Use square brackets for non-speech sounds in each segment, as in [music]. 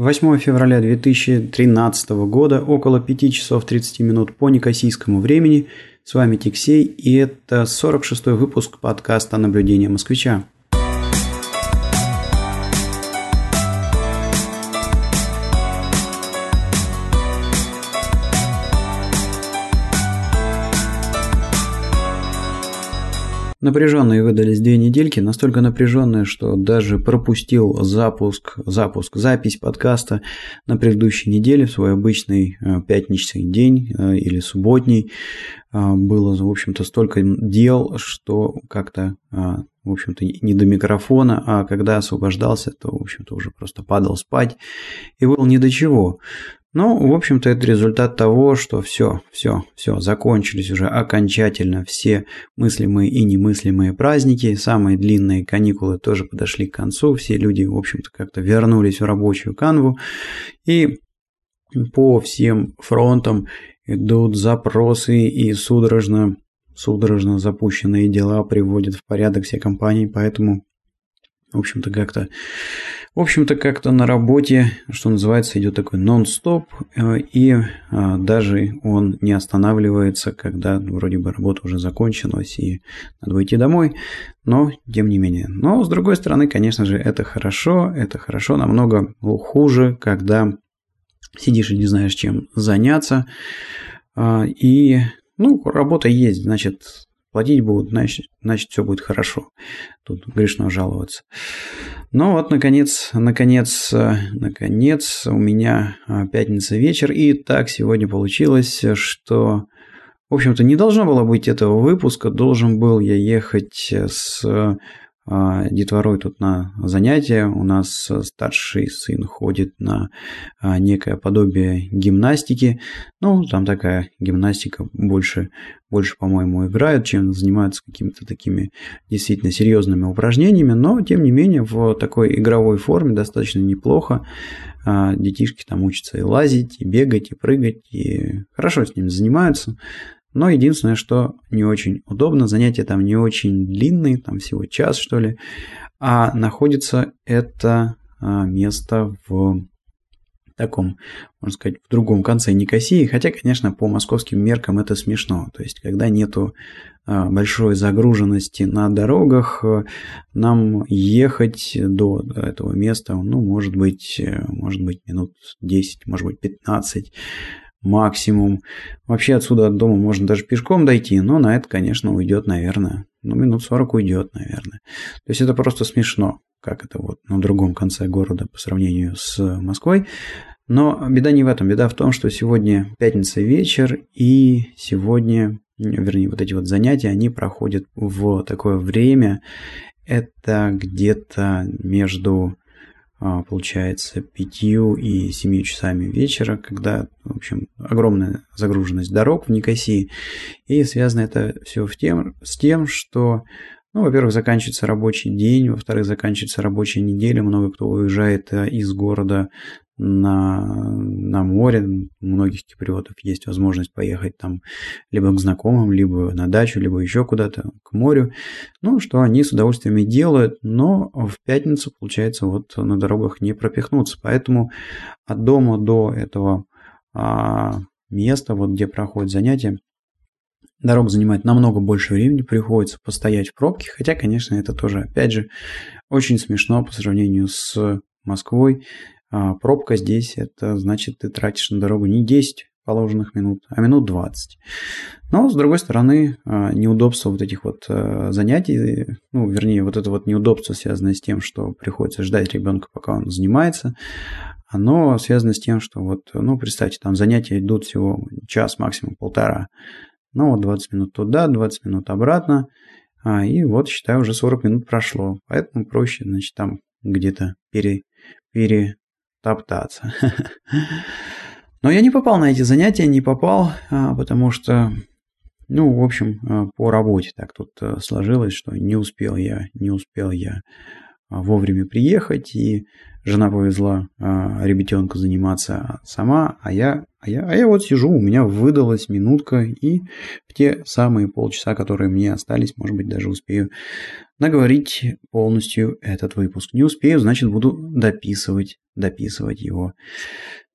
8 февраля 2013 года, около 5 часов 30 минут по некосийскому времени. С вами Тиксей, и это 46-й выпуск подкаста «Наблюдение москвича». Напряженные выдались две недельки, настолько напряженные, что даже пропустил запуск, запуск, запись подкаста на предыдущей неделе в свой обычный э, пятничный день э, или субботний. Э, было, в общем-то, столько дел, что как-то, в общем-то, не до микрофона, а когда освобождался, то, в общем-то, уже просто падал спать и был ни до чего. Ну, в общем-то, это результат того, что все, все, все, закончились уже окончательно все мыслимые и немыслимые праздники, самые длинные каникулы тоже подошли к концу, все люди, в общем-то, как-то вернулись в рабочую канву, и по всем фронтам идут запросы и судорожно, судорожно запущенные дела приводят в порядок все компании, поэтому в общем-то, как-то в общем-то, как-то на работе, что называется, идет такой нон-стоп, э, и а, даже он не останавливается, когда вроде бы работа уже закончилась и надо выйти домой, но тем не менее. Но, с другой стороны, конечно же, это хорошо, это хорошо, намного хуже, когда сидишь и не знаешь, чем заняться, а, и ну, работа есть, значит, Платить будут, значит, значит все будет хорошо. Тут грешно жаловаться. Ну вот, наконец, наконец, наконец, у меня а, пятница вечер. И так сегодня получилось, что, в общем-то, не должно было быть этого выпуска. Должен был я ехать с детворой тут на занятия. У нас старший сын ходит на а, некое подобие гимнастики. Ну, там такая гимнастика больше, больше по-моему, играют, чем занимаются какими-то такими действительно серьезными упражнениями. Но, тем не менее, в такой игровой форме достаточно неплохо. А, детишки там учатся и лазить, и бегать, и прыгать, и хорошо с ним занимаются. Но единственное, что не очень удобно, занятия там не очень длинные, там всего час, что ли, а находится это а, место в таком, можно сказать, в другом конце Никосии, хотя, конечно, по московским меркам это смешно. То есть, когда нету а, большой загруженности на дорогах, нам ехать до этого места, ну, может быть, может быть, минут 10, может быть, 15 максимум. Вообще отсюда от дома можно даже пешком дойти, но на это, конечно, уйдет, наверное, ну, минут 40 уйдет, наверное. То есть это просто смешно, как это вот на другом конце города по сравнению с Москвой. Но беда не в этом. Беда в том, что сегодня пятница вечер, и сегодня, вернее, вот эти вот занятия, они проходят в такое время. Это где-то между получается, пятью и семью часами вечера, когда, в общем, огромная загруженность дорог в Никосии. И связано это все в тем, с тем, что, ну, во-первых, заканчивается рабочий день, во-вторых, заканчивается рабочая неделя, много кто уезжает э, из города на, на море. У многих киприотов есть возможность поехать там либо к знакомым, либо на дачу, либо еще куда-то к морю. Ну, что они с удовольствием и делают, но в пятницу, получается, вот на дорогах не пропихнуться. Поэтому от дома до этого а, места, вот где проходят занятия, Дорога занимает намного больше времени, приходится постоять в пробке, хотя, конечно, это тоже, опять же, очень смешно по сравнению с Москвой. А пробка здесь, это значит, ты тратишь на дорогу не 10 положенных минут, а минут 20. Но, с другой стороны, а, неудобство вот этих вот а, занятий, ну, вернее, вот это вот неудобство, связанное с тем, что приходится ждать ребенка, пока он занимается, оно связано с тем, что вот, ну, представьте, там занятия идут всего час, максимум полтора. Ну, вот 20 минут туда, 20 минут обратно, и вот, считаю, уже 40 минут прошло. Поэтому проще, значит, там где-то пере, пере, топтаться. [laughs] Но я не попал на эти занятия, не попал, а, потому что, ну, в общем, а, по работе так тут э, сложилось, что не успел я, не успел я а, вовремя приехать, и жена повезла ребятенку заниматься сама, а я А я, а я вот сижу, у меня выдалась минутка, и в те самые полчаса, которые мне остались, может быть, даже успею наговорить полностью этот выпуск. Не успею, значит, буду дописывать, дописывать его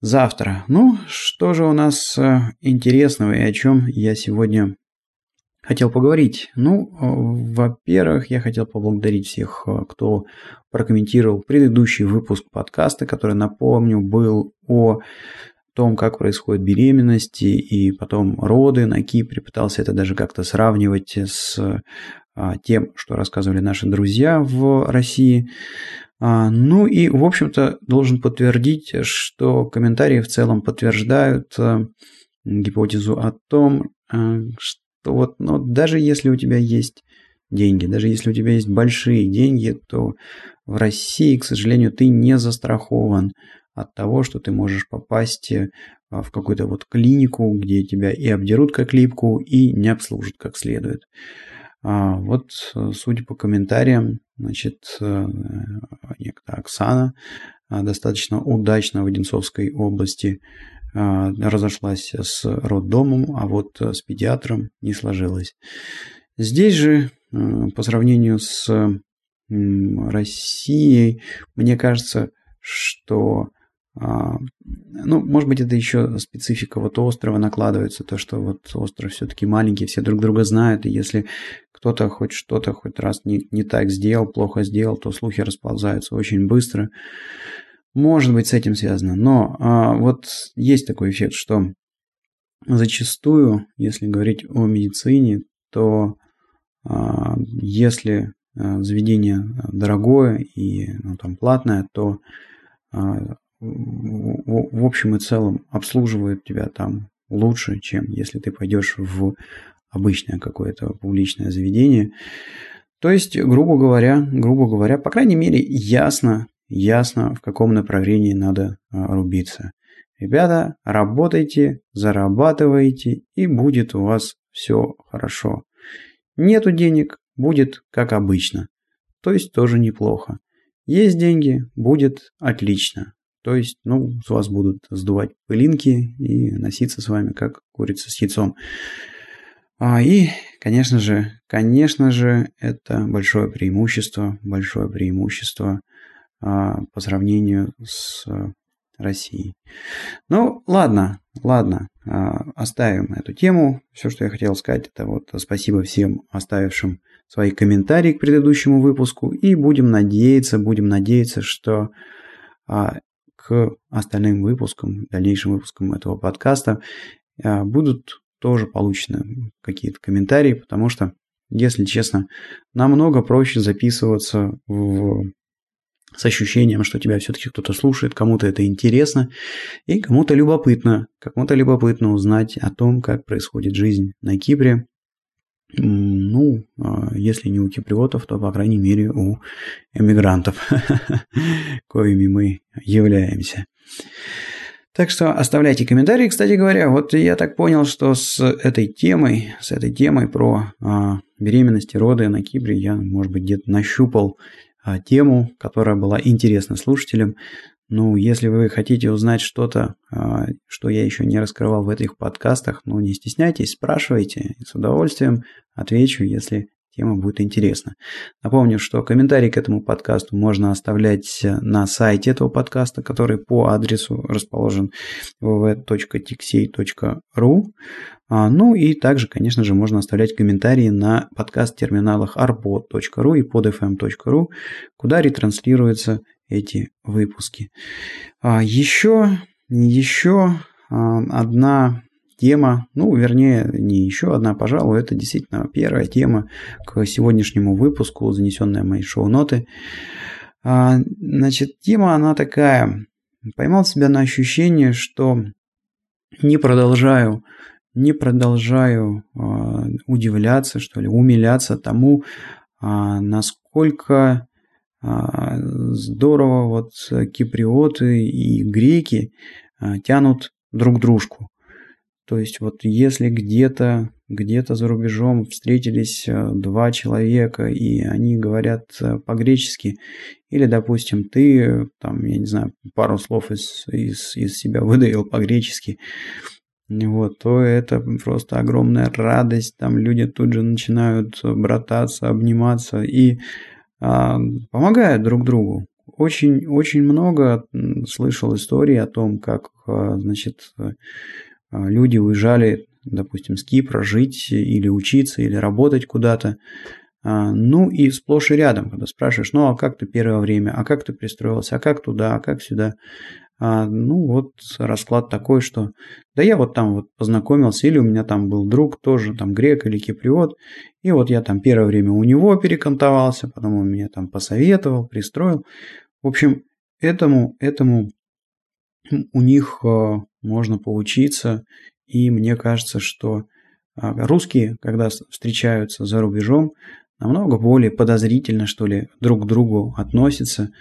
завтра. Ну, что же у нас э, интересного и о чем я сегодня хотел поговорить? Ну, э, во-первых, я хотел поблагодарить всех, э, кто прокомментировал предыдущий выпуск подкаста, который, напомню, был о том, как происходит беременность и потом роды на Кипре. Пытался это даже как-то сравнивать с а, тем, что рассказывали наши друзья в России. А, ну и, в общем-то, должен подтвердить, что комментарии в целом подтверждают э, гипотезу о том, что вот ну, даже если у тебя есть деньги, даже если у тебя есть большие деньги, то в России, к сожалению, ты не застрахован от того, что ты можешь попасть э, в какую-то вот клинику, где тебя и обдерут как липку, и не обслужат как следует. А, вот, судя по комментариям, значит, э, некто Оксана достаточно удачно в Одинцовской области разошлась с роддомом, а вот с педиатром не сложилось. Здесь же, э, по сравнению с Россией, мне кажется, что ну, может быть, это еще специфика вот острова накладывается, то, что вот остров все-таки маленький, все друг друга знают, и если кто-то хоть что-то хоть раз не, не так сделал, плохо сделал, то слухи расползаются очень быстро. Может быть, с этим связано. Но а, вот есть такой эффект, что зачастую, если говорить о медицине, то а, если а, заведение дорогое и ну, там платное, то а, в общем и целом обслуживают тебя там лучше, чем если ты пойдешь в обычное какое-то публичное заведение. То есть, грубо говоря, грубо говоря, по крайней мере, ясно, ясно, в каком направлении надо а, рубиться. Ребята, работайте, зарабатывайте, и будет у вас все хорошо. Нету денег, будет как обычно. То есть тоже неплохо. Есть деньги, будет отлично. То есть, ну, с вас будут сдувать пылинки и носиться с вами, как курица с яйцом. А, и, конечно же, конечно же, это большое преимущество, большое преимущество а, по сравнению с Россией. Ну, ладно, ладно, а, оставим эту тему. Все, что я хотел сказать, это вот спасибо всем оставившим свои комментарии к предыдущему выпуску. И будем надеяться, будем надеяться, что остальным выпускам, дальнейшим выпускам этого подкаста. А, будут тоже получены какие-то комментарии, потому что, если честно, намного проще записываться в с ощущением, что тебя все-таки кто-то слушает, кому-то это интересно, и кому-то любопытно, кому-то любопытно узнать о том, как происходит жизнь на Кипре, ну, а, если не у киприотов, то, по крайней мере, у эмигрантов, [laughs] коими мы являемся. Так что оставляйте комментарии. Кстати говоря, вот я так понял, что с этой темой, с этой темой про а, беременность и роды на Кипре я, может быть, где-то нащупал а, тему, которая была интересна слушателям. Ну, если вы хотите узнать что-то, а, что я еще не раскрывал в этих подкастах, ну, не стесняйтесь, спрашивайте. С удовольствием отвечу, если тема будет интересна. Напомню, что комментарии к этому подкасту можно оставлять на сайте этого подкаста, который по адресу расположен www.tixey.ru. А, ну и также, конечно же, можно оставлять комментарии на подкаст-терминалах arbo.ru и podfm.ru, куда ретранслируются эти выпуски. А, еще, еще а, одна тема, ну, вернее, не еще одна, пожалуй, это действительно первая тема к сегодняшнему выпуску, занесенная мои шоу-ноты. А, значит, тема, она такая. Поймал себя на ощущение, что не продолжаю, не продолжаю удивляться, что ли, умиляться тому, насколько а, здорово вот киприоты и греки а, тянут друг дружку. То есть вот если где-то где-то за рубежом встретились э, два человека, и они говорят по-гречески, или, допустим, ты, там, я не знаю, пару слов из, из, из себя выдавил по-гречески, вот, то это просто огромная радость, там люди тут же начинают брататься, обниматься и а, помогают друг другу. Очень, очень много слышал историй о том, как, а, значит, а, люди уезжали, допустим, с Кипра жить или учиться, или работать куда-то. А, ну и сплошь и рядом, когда спрашиваешь, ну а как ты первое время, а как ты пристроился, а как туда, а как сюда. А, ну вот расклад такой, что да я вот там вот познакомился, или у меня там был друг тоже там грек или киприот, и вот я там первое время у него перекантовался, потом он меня там посоветовал, пристроил. В общем, этому, этому у них а, можно поучиться, и мне кажется, что а, русские, когда встречаются за рубежом, намного более подозрительно, что ли, друг к другу относятся,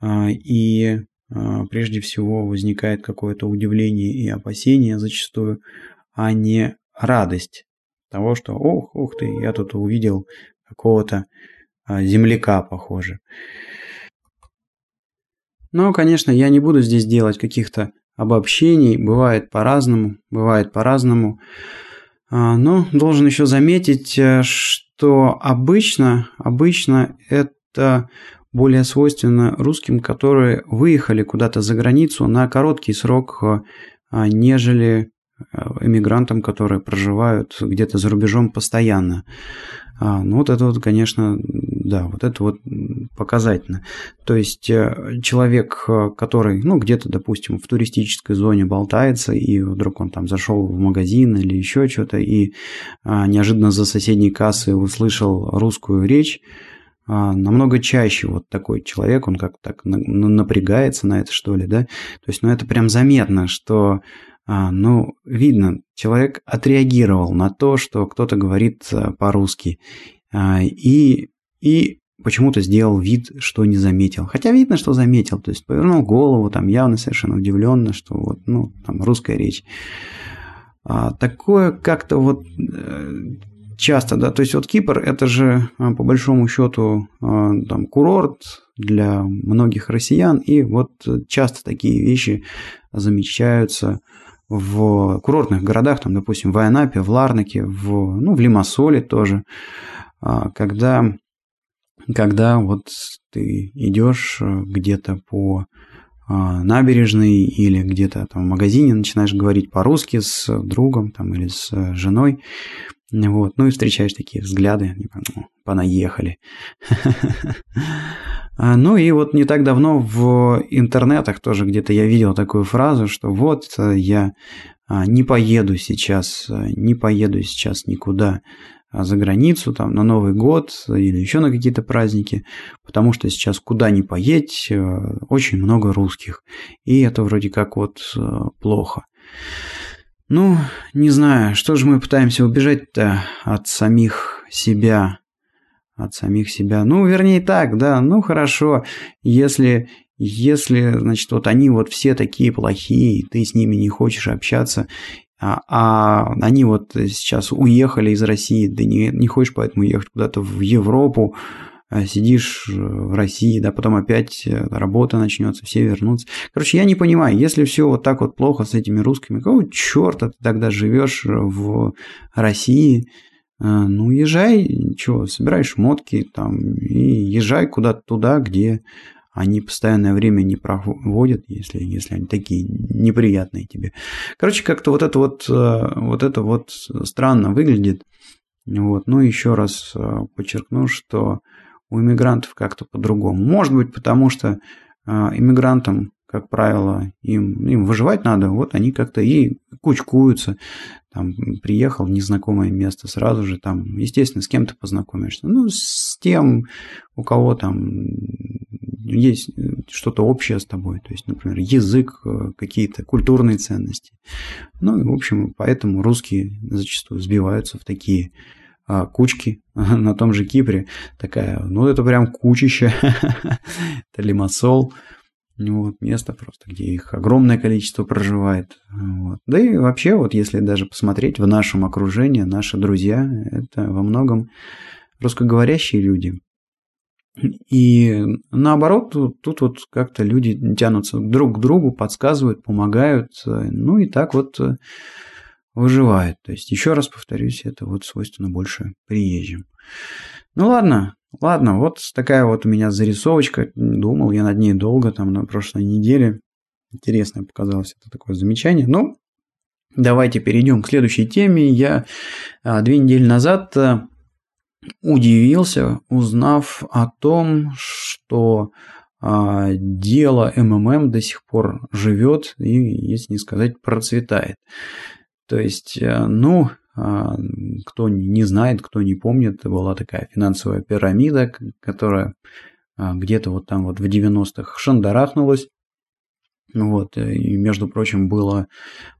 и а, прежде всего возникает какое-то удивление и опасение зачастую, а не радость того, что ох, ух ты, я тут увидел какого-то а, земляка, похоже. Но, конечно, я не буду здесь делать каких-то обобщений, бывает по-разному, бывает по-разному. А, но должен еще заметить, э, что обычно, обычно это более свойственно русским, которые выехали куда-то за границу на короткий срок, э, а, нежели э, эмигрантам, которые проживают где-то за рубежом постоянно. А, ну вот это вот, конечно, да, вот это вот показательно. То есть э, человек, который, ну, где-то, допустим, в туристической зоне болтается, и вдруг он там зашел в магазин или еще что-то, и а, неожиданно за соседней кассой услышал русскую речь, намного чаще вот такой человек, он как так напрягается на это, что ли, да? То есть, ну, это прям заметно, что, а, ну, видно, человек отреагировал на то, что кто-то говорит а, по-русски, и, и почему-то сделал вид, что не заметил. Хотя видно, что заметил, то есть повернул голову, там явно совершенно удивленно, что вот, ну, там русская речь. Такое как-то вот э, часто, да, то есть вот Кипр это же а, по большому счету а, там курорт для многих россиян, и вот часто такие вещи замечаются в курортных городах, там, допустим, в Айанапе, в Ларнаке, в, ну, в Лимассоле тоже, а, когда, когда вот ты идешь где-то по набережной или где-то там в магазине начинаешь говорить по-русски с другом там, или с женой, вот. Ну и встречаешь такие взгляды, ну, понаехали. [laughs] А, ну и вот не так давно в интернетах тоже где-то я видел такую фразу, что вот э, я а, не поеду сейчас, э, не поеду сейчас никуда а, за границу, там, на Новый год или еще на какие-то праздники, потому что сейчас куда ни поедь, э, очень много русских. И это вроде как вот плохо. Ну, не знаю, что же мы пытаемся убежать-то от самих себя, от самих себя. Ну, вернее так, да, ну хорошо, если, если, значит, вот они вот все такие плохие, ты с ними не хочешь общаться, а, а они вот сейчас уехали из России, ты не, не хочешь поэтому ехать куда-то в Европу, сидишь э, в России, да, потом опять э, работа начнется, все вернутся. Короче, я не понимаю, если все вот так вот плохо с этими русскими, какого черта ты тогда живешь в России? Ну, езжай, что, собирай шмотки там и езжай куда-то туда, где они постоянное время не проводят, если, если они такие неприятные тебе. Короче, как-то вот это вот, э, вот это вот странно выглядит. Вот. Ну, еще раз подчеркну, что у иммигрантов как-то по-другому. Может быть, потому что а, иммигрантам, как правило, им, им выживать надо, вот они как-то и кучкуются. Там приехал в незнакомое место, сразу же там, естественно, с кем-то познакомишься. Ну, с тем, у кого там есть что-то общее с тобой, то есть, например, язык, э, какие-то культурные ценности. Ну, и, в общем, поэтому русские зачастую сбиваются в такие а, кучки [laughs] на том же Кипре. Такая, ну это прям кучища. [laughs] это лимассол. Вот, место просто, где их огромное количество проживает. Вот. Да и вообще, вот если даже посмотреть в нашем окружении, наши друзья, это во многом русскоговорящие люди. И наоборот, тут, тут вот как-то люди тянутся друг к другу, подсказывают, помогают, ну и так вот выживают. То есть, еще раз повторюсь, это вот свойственно больше приезжим. Ну ладно, ладно, вот такая вот у меня зарисовочка. Думал я над ней долго, там на прошлой неделе. Интересно показалось это такое замечание. Ну, давайте перейдем к следующей теме. Я а, две недели назад а, удивился, узнав о том, что а, дело МММ до сих пор живет и, если не сказать, процветает. То есть, э, ну, а, кто не знает, кто не помнит, была такая финансовая пирамида, которая а, где-то вот там вот в 90-х шандарахнулась. Вот, и, между прочим, было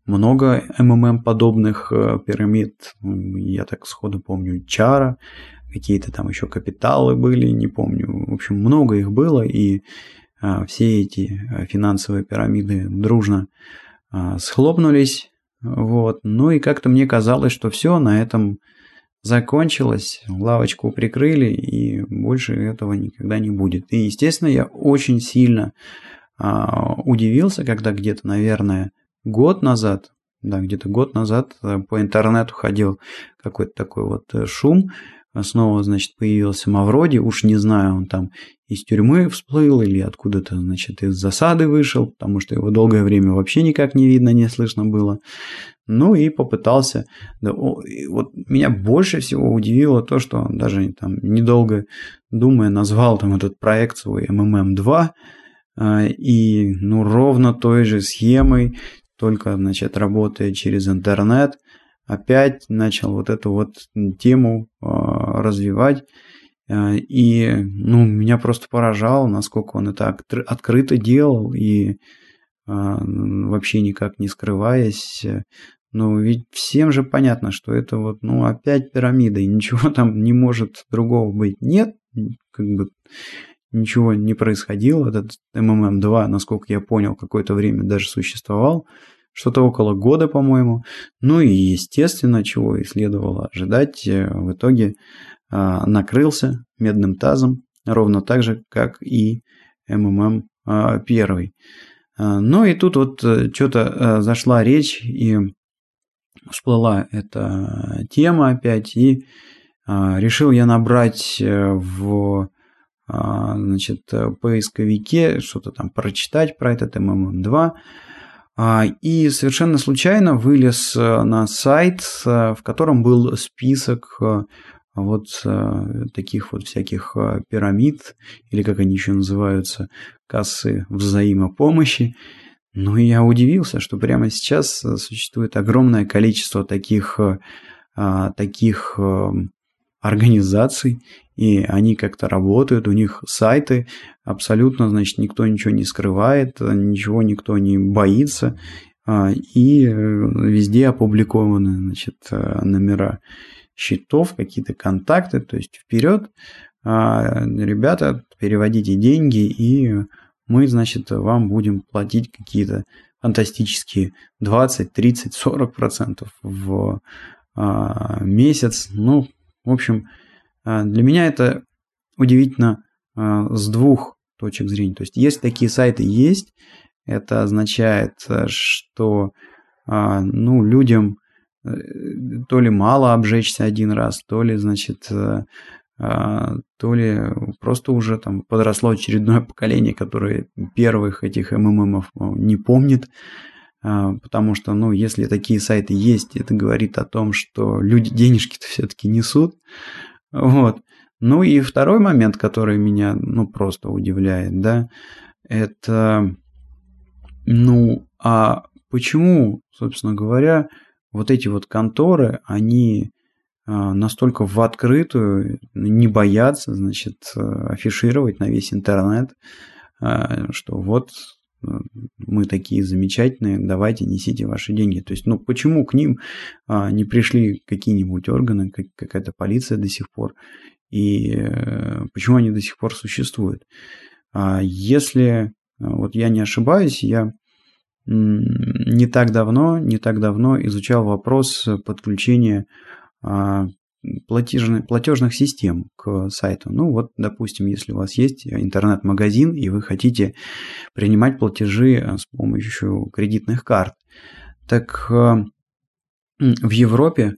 много МММ подобных э, пирамид. Я так сходу помню Чара, какие-то там еще капиталы были, не помню. В общем, много их было, и а, все эти финансовые пирамиды дружно схлопнулись вот. Ну и как-то мне казалось, что все на этом закончилось, лавочку прикрыли, и больше этого никогда не будет. И, естественно, я очень сильно а, удивился, когда где-то, наверное, год назад, да, где-то год назад э, по интернету ходил какой-то такой вот э, шум, снова, значит, появился Мавроди, уж не знаю, он там из тюрьмы всплыл или откуда-то, значит, из засады вышел, потому что его долгое время вообще никак не видно, не слышно было. Ну и попытался. Да, вот меня больше всего удивило то, что он даже там недолго думая назвал там этот проект свой MMM2 а, и ну ровно той же схемой, только, значит, работая через интернет, опять начал вот эту вот тему а, развивать. А, и ну, меня просто поражало, насколько он это открыто делал и а, вообще никак не скрываясь. Ну, ведь всем же понятно, что это вот, ну, опять пирамида, и ничего там не может другого быть. Нет, как бы ничего не происходило. Этот МММ-2, насколько я понял, какое-то время даже существовал что-то около года, по-моему. Ну и, естественно, чего и следовало ожидать, э, в итоге накрылся медным тазом, ровно так же, как и МММ а, первый. А, ну и тут вот э, что-то зашла речь и всплыла эта тема опять, и решил я набрать э, в значит, поисковике, что-то там прочитать про этот МММ-2, а, и совершенно случайно вылез э, на сайт, э, в котором был список э, вот таких вот всяких пирамид, или как они еще называются, кассы взаимопомощи. Ну я удивился, что прямо сейчас существует огромное количество таких, таких организаций, и они как-то работают, у них сайты, абсолютно, значит, никто ничего не скрывает, ничего никто не боится, а, и э, везде опубликованы, значит, э, номера счетов, какие-то контакты, то есть вперед, а, ребята, переводите деньги, и мы, значит, вам будем платить какие-то фантастические 20, 30, 40 процентов в а, месяц, ну, в общем, а, для меня это удивительно с двух точек зрения. То есть, если такие сайты есть, это означает, э, что ну, людям то ли мало обжечься один раз, то ли, значит, э, то ли просто уже там подросло очередное [laughs] поколение, которое первых этих МММов не помнит, потому что, ну, если такие сайты есть, это говорит о том, что люди [laughs] денежки-то все-таки несут, вот. Ну и второй момент, который меня, ну, просто удивляет, да, это, ну, а почему, собственно говоря, вот эти вот конторы, они а, настолько в открытую не боятся, значит, афишировать на весь интернет, а, что вот мы такие замечательные, давайте несите ваши деньги. То есть, ну почему к ним а, не пришли какие-нибудь органы, как, какая-то полиция до сих пор, и э, почему они до сих пор существуют? Если вот я не ошибаюсь, я не так давно, не так давно изучал вопрос подключения а, платежных, платежных систем к сайту. Ну вот, допустим, если у вас есть интернет-магазин и вы хотите принимать платежи а, с помощью кредитных карт, так а, в Европе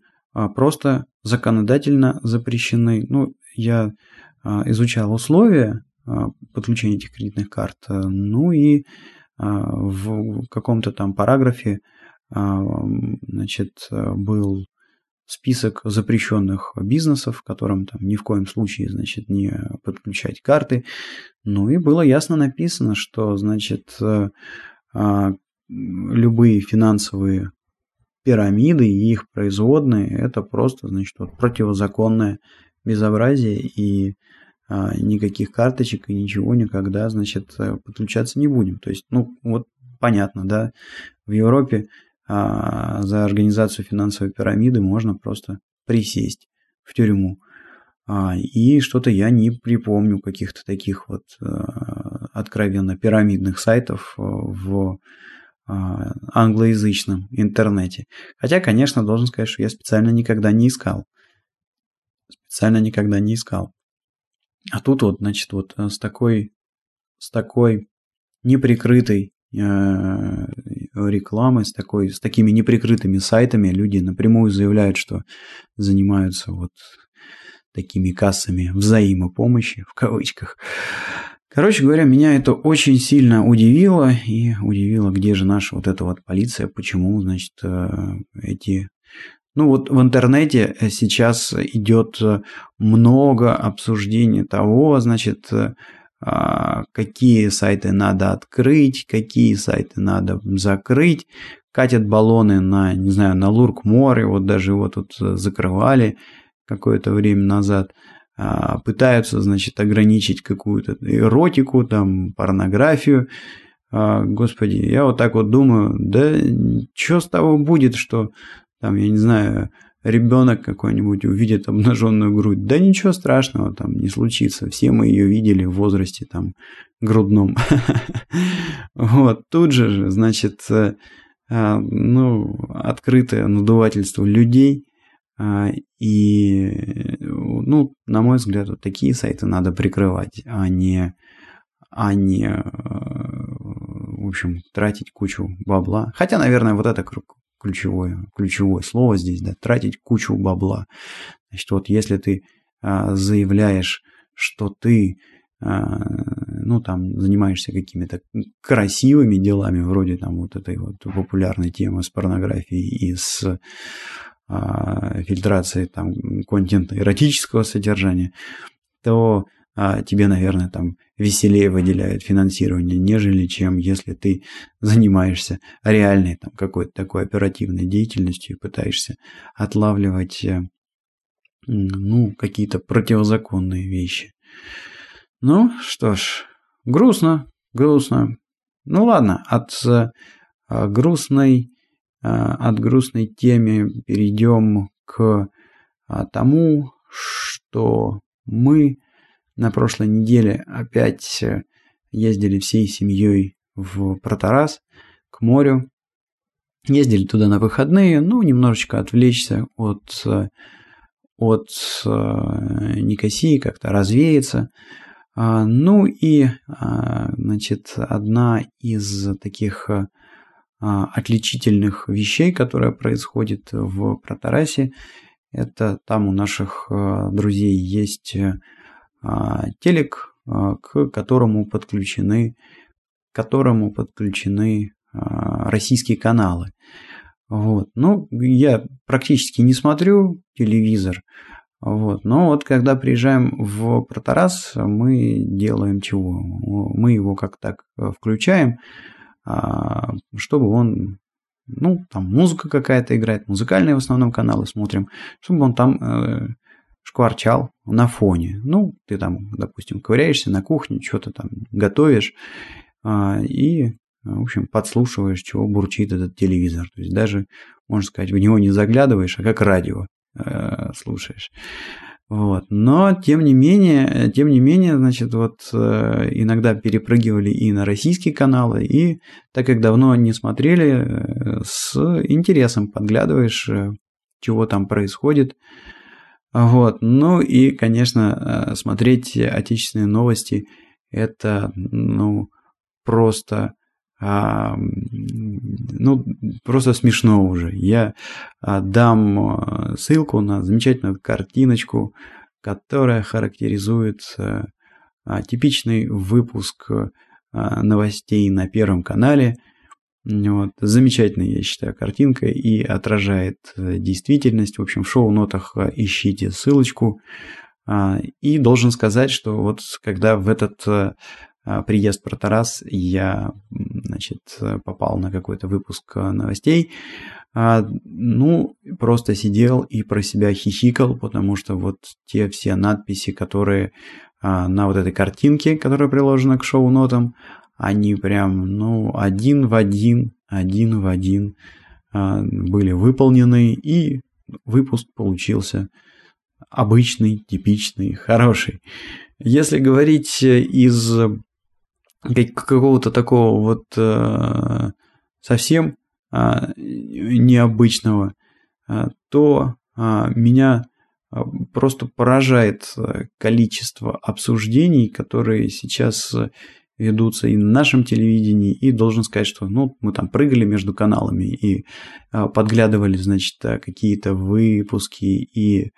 просто законодательно запрещены. Ну, я изучал условия подключения этих кредитных карт, ну и в каком-то там параграфе значит, был список запрещенных бизнесов, которым там ни в коем случае, значит, не подключать карты. Ну и было ясно написано, что, значит, э, а, любые финансовые пирамиды и их производные – это просто, значит, вот противозаконное безобразие, и а, никаких карточек и ничего никогда, значит, э, подключаться не будем. То есть, ну, вот понятно, да, в Европе а за организацию финансовой пирамиды можно просто присесть в тюрьму. А, и что-то я не припомню каких-то таких вот а, откровенно пирамидных сайтов в а, англоязычном интернете. Хотя, конечно, должен сказать, что я специально никогда не искал. Специально никогда не искал. А тут вот, значит, вот с такой, с такой неприкрытой Э, рекламы, с, такой, с такими неприкрытыми сайтами люди напрямую заявляют, что занимаются вот такими кассами взаимопомощи, в кавычках. Короче говоря, меня это очень сильно удивило, и удивило, где же наша вот эта вот полиция, почему, значит, э, эти... Ну вот в интернете сейчас идет много обсуждений того, значит, а, какие сайты надо открыть, какие сайты надо закрыть. Катят баллоны на, не знаю, на Лурк-море, вот даже его тут закрывали какое-то время назад. А, пытаются, значит, ограничить какую-то эротику, там, порнографию. А, господи, я вот так вот думаю, да что с того будет, что там, я не знаю, ребенок какой-нибудь увидит обнаженную грудь, да ничего страшного там не случится. Все мы ее видели в возрасте там грудном. [laughs] Вот, тут же, значит, э, а, ну, открытое надувательство людей. А, и, ну, на мой взгляд, вот такие сайты надо прикрывать, а не, а не, э, в общем, тратить кучу бабла. Хотя, наверное, вот это ключевое, ключевое слово здесь, да, тратить кучу бабла. Значит, вот если ты а, заявляешь, что ты а, ну, там, занимаешься какими-то красивыми делами, вроде там вот этой вот популярной темы с порнографией и с а, фильтрацией там контента эротического содержания, то а тебе, наверное, там веселее выделяют финансирование, нежели чем если ты занимаешься реальной там какой-то такой оперативной деятельностью и пытаешься отлавливать э, ну, какие-то противозаконные вещи. Ну, что ж, грустно, грустно. Ну ладно, от э, грустной, э, от грустной темы перейдем к тому, что мы на прошлой неделе опять э, ездили всей семьей в Протарас, к морю. Ездили туда на выходные, ну, немножечко отвлечься от, э, от э, Никосии, как-то развеяться. А, ну и, а, значит, одна из таких а, отличительных вещей, которая происходит в Протарасе, это там у наших друзей есть телек, а, к которому подключены, к которому подключены а, российские каналы. Вот. Ну, я практически не смотрю телевизор. Вот. Но вот когда приезжаем в Протарас, мы делаем чего? Мы его как так включаем, чтобы он, ну, там музыка какая-то играет, музыкальные в основном каналы смотрим, чтобы он там э, шкварчал на фоне. Ну, ты там, допустим, ковыряешься на кухне, что-то там готовишь, а, и, в общем, подслушиваешь, чего бурчит этот телевизор. То есть даже, можно сказать, в него не заглядываешь, а как радио э, слушаешь. Вот. Но, тем не менее, тем не менее, значит, вот э, иногда перепрыгивали и на российские каналы, и так как давно не смотрели, э, с интересом подглядываешь, чего там происходит. Вот. Ну и, конечно, смотреть отечественные новости – это, ну, просто а, ну, просто смешно уже. Я а, дам а, ссылку на замечательную картиночку, которая характеризует а, типичный выпуск новостей на Первом канале. Вот. Замечательная, я считаю, картинка и отражает действительность. В общем, в шоу-нотах ищите ссылочку. И должен сказать, что вот когда в этот а, приезд про Тарас я, значит, попал на какой-то выпуск новостей. А, ну, просто сидел и про себя хихикал, потому что вот те все надписи, которые а, на вот этой картинке, которая приложена к шоу-нотам, они прям, ну, один в один, один в один были выполнены, и выпуск получился обычный, типичный, хороший. Если говорить из какого-то такого вот э, совсем э, необычного, э, то меня просто поражает количество обсуждений, которые сейчас ведутся и на нашем телевидении, и должен сказать, что ну, мы там прыгали между каналами и подглядывали, значит, какие-то выпуски и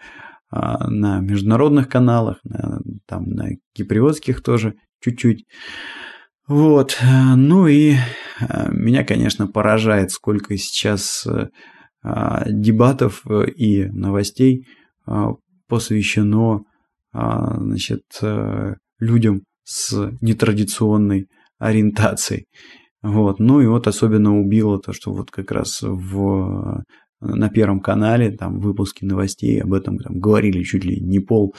на международных каналах, на, там на киприотских тоже чуть-чуть. Вот, э, ну и э, меня, конечно, поражает, сколько сейчас э, а, дебатов и новостей а, посвящено а, значит, людям с нетрадиционной ориентацией. Вот. Ну и вот особенно убило то, что вот как раз в, на Первом канале там выпуски новостей об этом там, говорили чуть ли не пол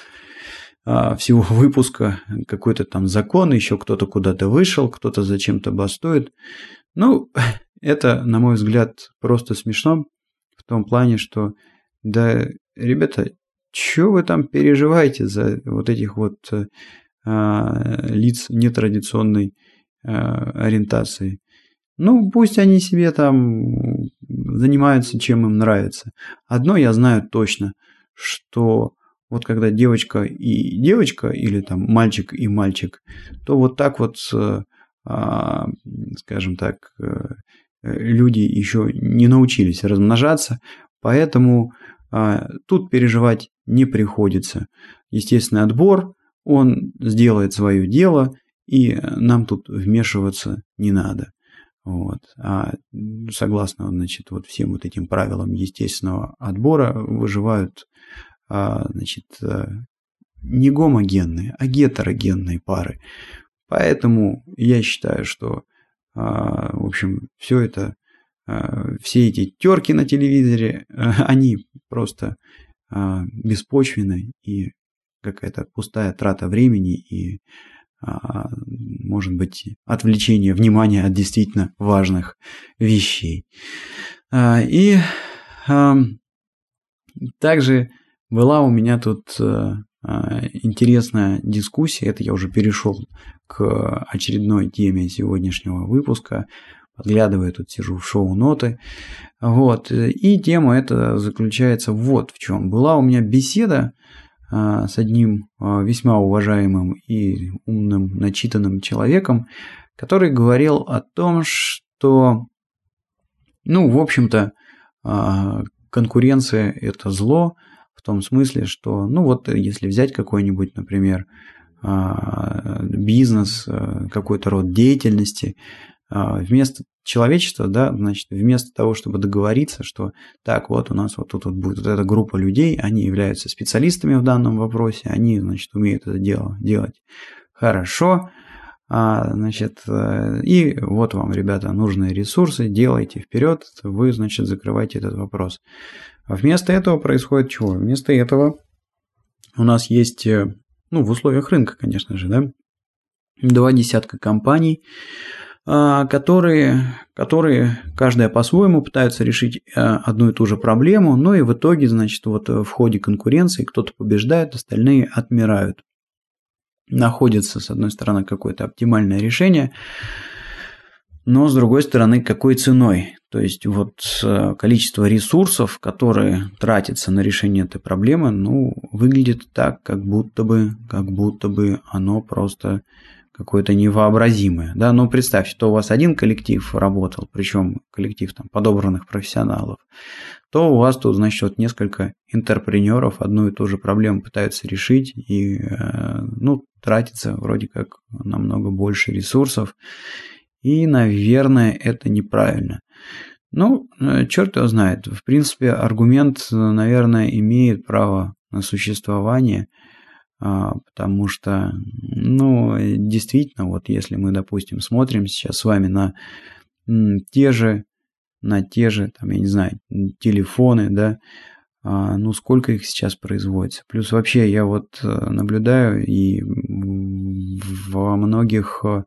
а, всего [laughs] выпуска какой-то там закон, еще кто-то куда-то вышел, кто-то зачем-то бастует. Ну, [laughs] это, на мой взгляд, просто смешно в том плане, что, да, ребята, что вы там переживаете за вот этих вот а, лиц нетрадиционной а, ориентации? Ну, пусть они себе там занимаются, чем им нравится. Одно я знаю точно, что вот когда девочка и девочка, или там мальчик и мальчик, то вот так вот, а, скажем так, э, люди еще не научились размножаться, поэтому а, тут переживать не приходится. Естественный отбор, он сделает свое дело, и нам тут вмешиваться не надо. Вот. А согласно значит, вот всем вот этим правилам естественного отбора выживают а, значит, э, не гомогенные, а гетерогенные пары. Поэтому я считаю, что, а, в общем, все это, а, все эти терки на телевизоре, [laughs] они просто беспочвенны и какая-то пустая трата времени и, может быть, отвлечение внимания от действительно важных вещей. И также была у меня тут э, э, интересная дискуссия, это я уже перешел к очередной теме сегодняшнего выпуска, подглядывая тут сижу в шоу-ноты. Вот. И тема эта заключается вот в чем. Была у меня беседа с одним весьма уважаемым и умным, начитанным человеком, который говорил о том, что, ну, в общем-то, конкуренция – это зло – в том смысле, что, ну вот, если взять какой-нибудь, например, а, бизнес, а, какой-то род деятельности, а, вместо человечества, да, значит, вместо того, чтобы договориться, что так, вот у нас вот тут вот будет вот эта группа людей, они являются специалистами в данном вопросе, они, значит, умеют это дело делать хорошо, а, значит, э, и вот вам, ребята, нужные ресурсы, делайте вперед, вы, значит, закрывайте этот вопрос. А вместо этого происходит чего? Вместо этого у нас есть, э, ну, в условиях рынка, конечно же, да, два десятка компаний, которые, которые каждая по-своему пытаются решить а, одну и ту же проблему, но и в итоге, значит, вот в ходе конкуренции кто-то побеждает, остальные отмирают. Находится, с одной стороны, какое-то оптимальное решение, но с другой стороны, какой ценой? То есть вот э, количество ресурсов, которые тратятся на решение этой проблемы, ну, выглядит так, как будто бы, как будто бы оно просто какое-то невообразимое. Да? Ну, представьте, то у вас один коллектив работал, причем коллектив там, подобранных профессионалов, то у вас тут, значит, вот несколько интерпренеров одну и ту же проблему пытаются решить, и, э, ну, тратится вроде как намного больше ресурсов, и, наверное, это неправильно. Ну, э, черт его знает. В принципе, аргумент, наверное, имеет право на существование, потому что, ну, действительно, вот если мы, допустим, смотрим сейчас с вами на те же, на те же, там, я не знаю, телефоны, да, а, ну, сколько их сейчас производится. Плюс вообще я вот э, наблюдаю и во многих э,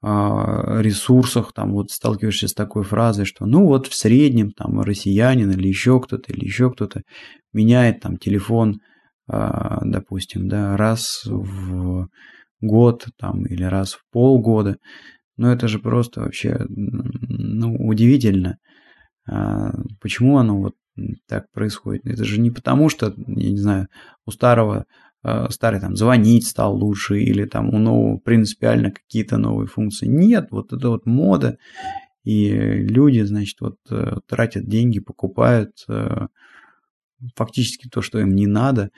а, ресурсах, там вот сталкиваешься с такой фразой, что ну вот в среднем там россиянин или еще кто-то, или еще кто-то меняет там телефон, а, допустим, да, раз в год там или раз в полгода. Но это же просто вообще ну, удивительно. А, почему оно вот так происходит? Это же не потому, что, я не знаю, у старого Э, старый там звонить стал лучше или там у нового принципиально какие-то новые функции. Нет, вот это вот мода. И люди, значит, вот э, тратят деньги, покупают э, фактически то, что им не надо.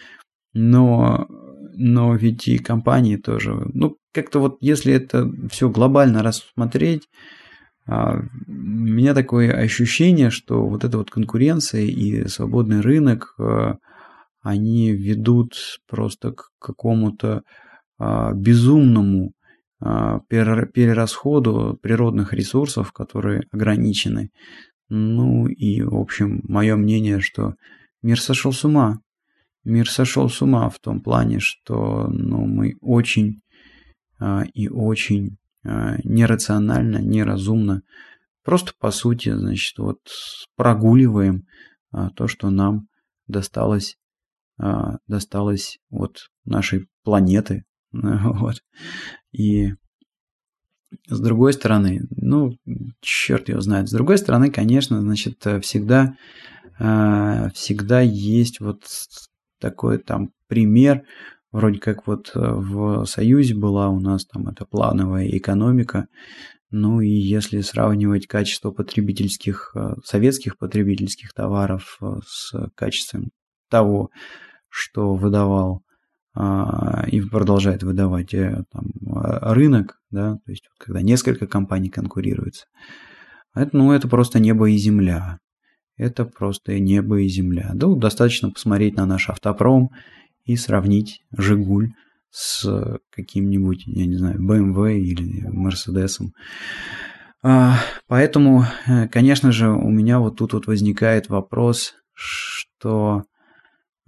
Но, но ведь и компании тоже. Ну, как-то вот если это все глобально рассмотреть, а, у меня такое ощущение, что вот эта вот конкуренция и свободный рынок они ведут просто к какому-то а, безумному а, перерасходу природных ресурсов, которые ограничены. Ну и, в общем, мое мнение, что мир сошел с ума. Мир сошел с ума в том плане, что ну, мы очень а, и очень а, нерационально, неразумно, просто по сути, значит, вот прогуливаем а, то, что нам досталось а, досталось от нашей планеты. [laughs] Вот. И с другой стороны, ну, черт его знает. С другой стороны, конечно, значит, всегда, всегда есть вот такой там пример, вроде как вот в Союзе была у нас там эта плановая экономика, ну и если сравнивать качество потребительских, а, советских потребительских товаров с качеством того, что выдавал а, и продолжает выдавать э, там, а, рынок, да, то есть когда несколько компаний конкурируются. Это, ну, это просто небо и земля. Это просто небо и земля. Да, достаточно посмотреть на наш автопром и сравнить Жигуль с каким-нибудь, я не знаю, BMW или Мерседесом. А, поэтому, э, конечно же, у меня вот тут вот возникает вопрос, что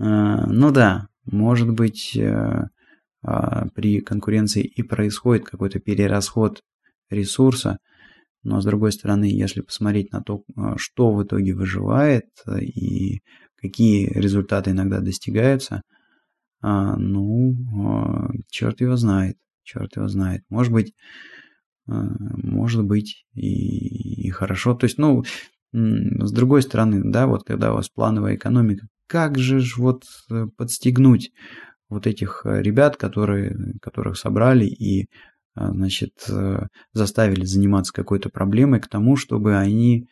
Э, ну да, может быть, э, а, при конкуренции и происходит какой-то перерасход ресурса, но с другой стороны, если посмотреть на то, э, что в итоге выживает и какие результаты иногда достигаются, ну, черт его знает, черт его знает. Может быть, может быть и, и хорошо. То есть, ну, с другой стороны, да, вот когда у вас плановая экономика, как же ж вот э, подстегнуть вот этих э, ребят, которые, которых собрали и, э, значит, заставили заниматься какой-то проблемой к тому, чтобы они,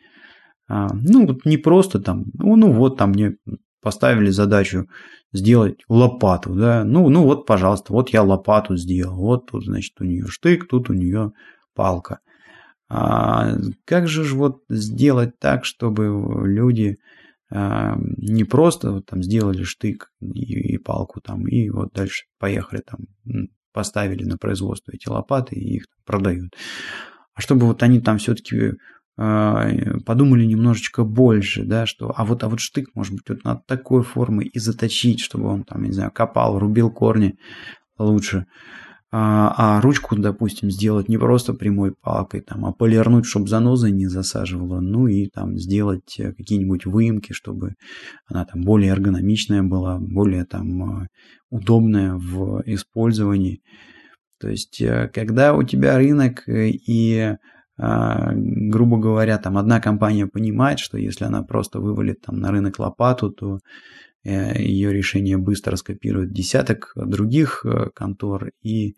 а, ну, вот не просто там, ну, ну вот там мне поставили задачу сделать лопату, да, ну, ну вот, пожалуйста, вот я лопату сделал, вот тут, значит, у нее штык, тут у нее палка. А как же ж вот сделать так, чтобы люди а, не просто вот там сделали штык и, и палку там, и вот дальше поехали там, поставили на производство эти лопаты и их продают. А чтобы вот они там все-таки а, подумали немножечко больше, да, что а вот, а вот штык может быть вот над такой формы и заточить, чтобы он там, не знаю, копал, рубил корни лучше. А, а ручку, допустим, сделать не просто прямой палкой, там, а полирнуть, чтобы заноза не засаживала, ну и там сделать э, какие-нибудь выемки, чтобы она там более эргономичная была, более там э, удобная в использовании. То есть, э, когда у тебя рынок и а, грубо говоря, там одна компания понимает, что если она просто вывалит там на рынок лопату, то ее решение быстро скопирует десяток других э, контор, и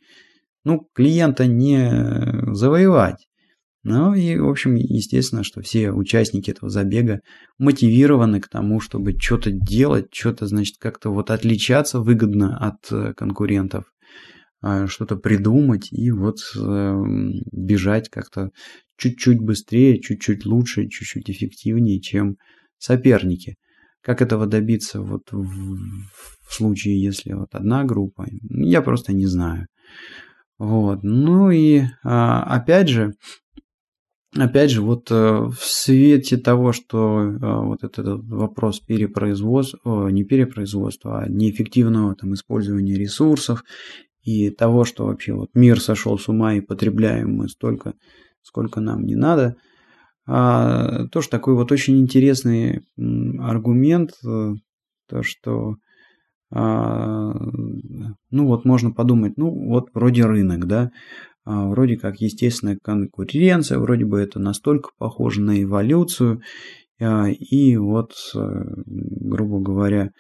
ну, клиента не завоевать. Ну и, в общем, естественно, что все участники этого забега мотивированы к тому, чтобы что-то делать, что-то, значит, как-то вот отличаться выгодно от э, конкурентов, что-то придумать и вот бежать как-то чуть-чуть быстрее, чуть-чуть лучше, чуть-чуть эффективнее, чем соперники. Как этого добиться вот в, в случае, если вот одна группа, я просто не знаю. Вот. Ну и а, опять же, опять же, вот э, в свете того, что а, вот этот вопрос перепроизводства, не перепроизводства, а неэффективного там использования ресурсов и того, что вообще вот мир сошел с ума и потребляем мы столько, сколько нам не надо – а, тоже такой вот очень интересный аргумент, э, то что а, ну вот можно подумать, ну вот вроде рынок, да, а, вроде как естественная конкуренция, вроде бы это настолько похоже на эволюцию, и вот, э, грубо говоря,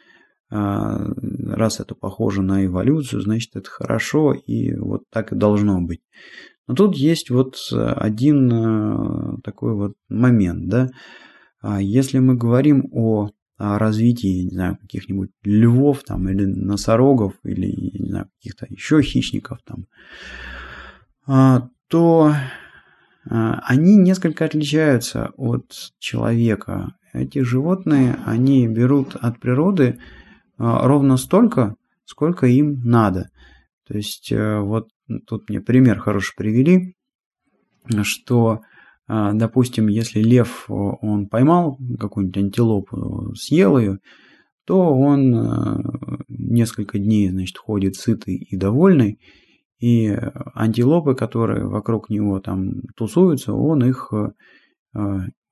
раз это похоже на эволюцию, значит это хорошо, и вот так и должно быть. Но тут есть вот э, один э, такой вот момент, да. А если мы говорим о, развитии, не знаю, каких-нибудь львов там или носорогов или, не знаю, каких-то еще хищников там, а, то а, они несколько отличаются от человека. Эти животные, они берут от природы ровно столько, сколько им надо. То есть э, вот тут мне пример хороший привели, что, а, допустим, если лев, он поймал какую-нибудь антилопу, съел ее, то он а, несколько дней, значит, ходит сытый и довольный, и антилопы, которые вокруг него там тусуются, он их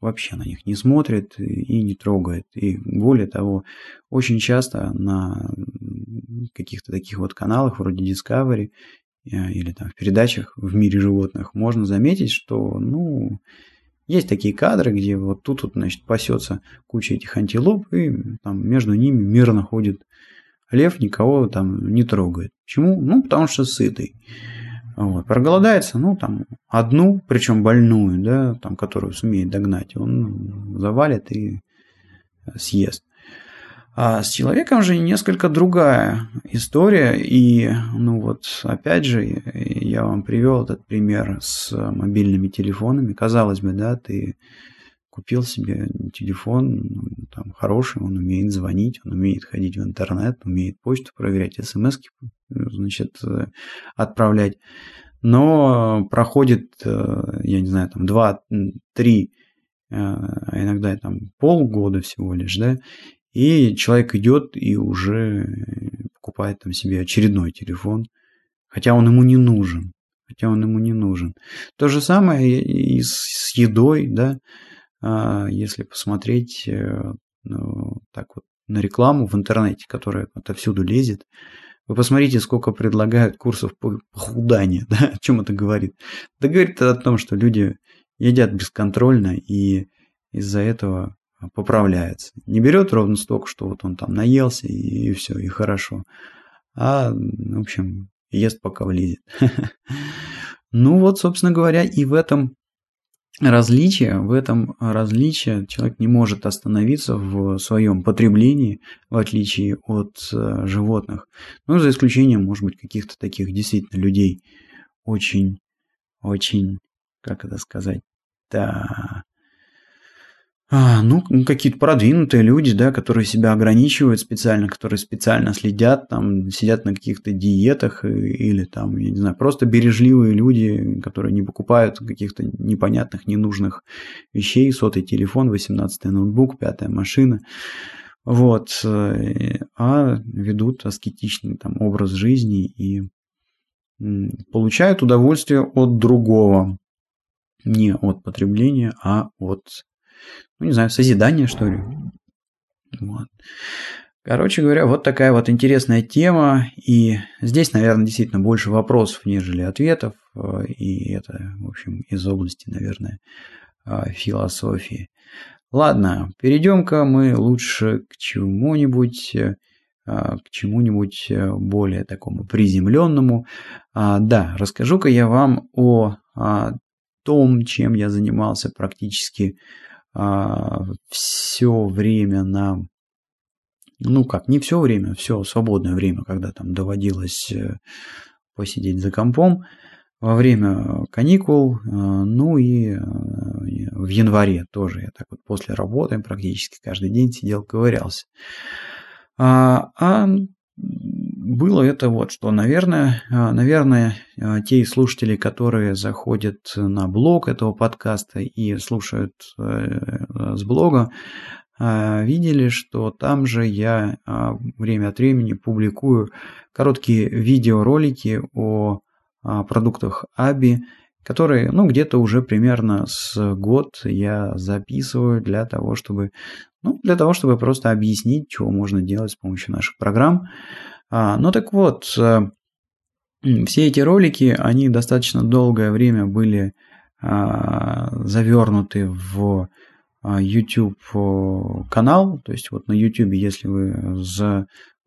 вообще на них не смотрит и не трогает. И более того, очень часто на каких-то таких вот каналах вроде Discovery Э, или там в передачах в мире животных можно заметить, что, ну, есть такие кадры, где вот тут вот, значит, пасется куча этих антилоп, и там между ними мирно ходит лев, никого там не трогает. Почему? Ну, потому что сытый. Вот. Проголодается, ну, там, одну, причем больную, да, там, которую сумеет догнать, он завалит и съест. А с человеком же несколько другая история. И, ну вот, опять же, я вам привел этот пример с мобильными телефонами. Казалось бы, да, ты купил себе телефон ну, там, хороший, он умеет звонить, он умеет ходить в интернет, умеет почту проверять, смс значит, отправлять. Но проходит, я не знаю, там 2-3, а иногда там полгода всего лишь, да, и человек идет и уже покупает там себе очередной телефон, хотя он ему не нужен. Хотя он ему не нужен. То же самое и с едой, да, а, если посмотреть э, ну, так вот на рекламу в интернете, которая отовсюду лезет, вы посмотрите, сколько предлагают курсов по похуданию, [laughs] да, о чем это говорит. Это говорит о том, что люди едят бесконтрольно, и из-за этого поправляется. Не берет ровно столько, что вот он там наелся и, и все, и хорошо. А, в общем, ест пока влезет. [laughs] Ну вот, собственно говоря, и в этом различие, в этом различие человек не может остановиться в своем потреблении, в отличие от э, животных. Ну, за исключением, может быть, каких-то таких действительно людей очень, очень, как это сказать, да, а, ну, какие-то продвинутые люди, да, которые себя ограничивают специально, которые специально следят, там, сидят на каких-то диетах или там, я не знаю, просто бережливые люди, которые не покупают каких-то непонятных, ненужных вещей, сотый телефон, 18-й ноутбук, пятая машина, вот, э, а ведут аскетичный там образ жизни и получают удовольствие от другого. Не от потребления, а от, ну не знаю, созидания, что ли. Вот. Короче говоря, вот такая вот интересная тема. И здесь, наверное, действительно больше вопросов, нежели ответов. Э, и это, в общем, из области, наверное, э, философии. Ладно, перейдем-ка мы лучше к чему-нибудь э, к чему-нибудь более такому приземленному. А, да, расскажу-ка я вам о том, чем я занимался практически все время на ну как, не все время, все свободное время, когда там доводилось э, посидеть за компом, во время каникул, э, ну и э, в январе тоже я так вот после работы практически каждый день сидел, ковырялся. А, а было это вот что, наверное, наверное, те слушатели, которые заходят на блог этого подкаста и слушают с блога, а, видели, что там же я а, время от времени публикую короткие видеоролики о а, продуктах Аби, которые, ну, где-то уже примерно с год я записываю для того, чтобы, ну, для того, чтобы просто объяснить, чего можно делать с помощью наших программ. Ну, так вот, все эти ролики, они достаточно долгое время были завернуты в а, YouTube канал, то есть вот на YouTube, если вы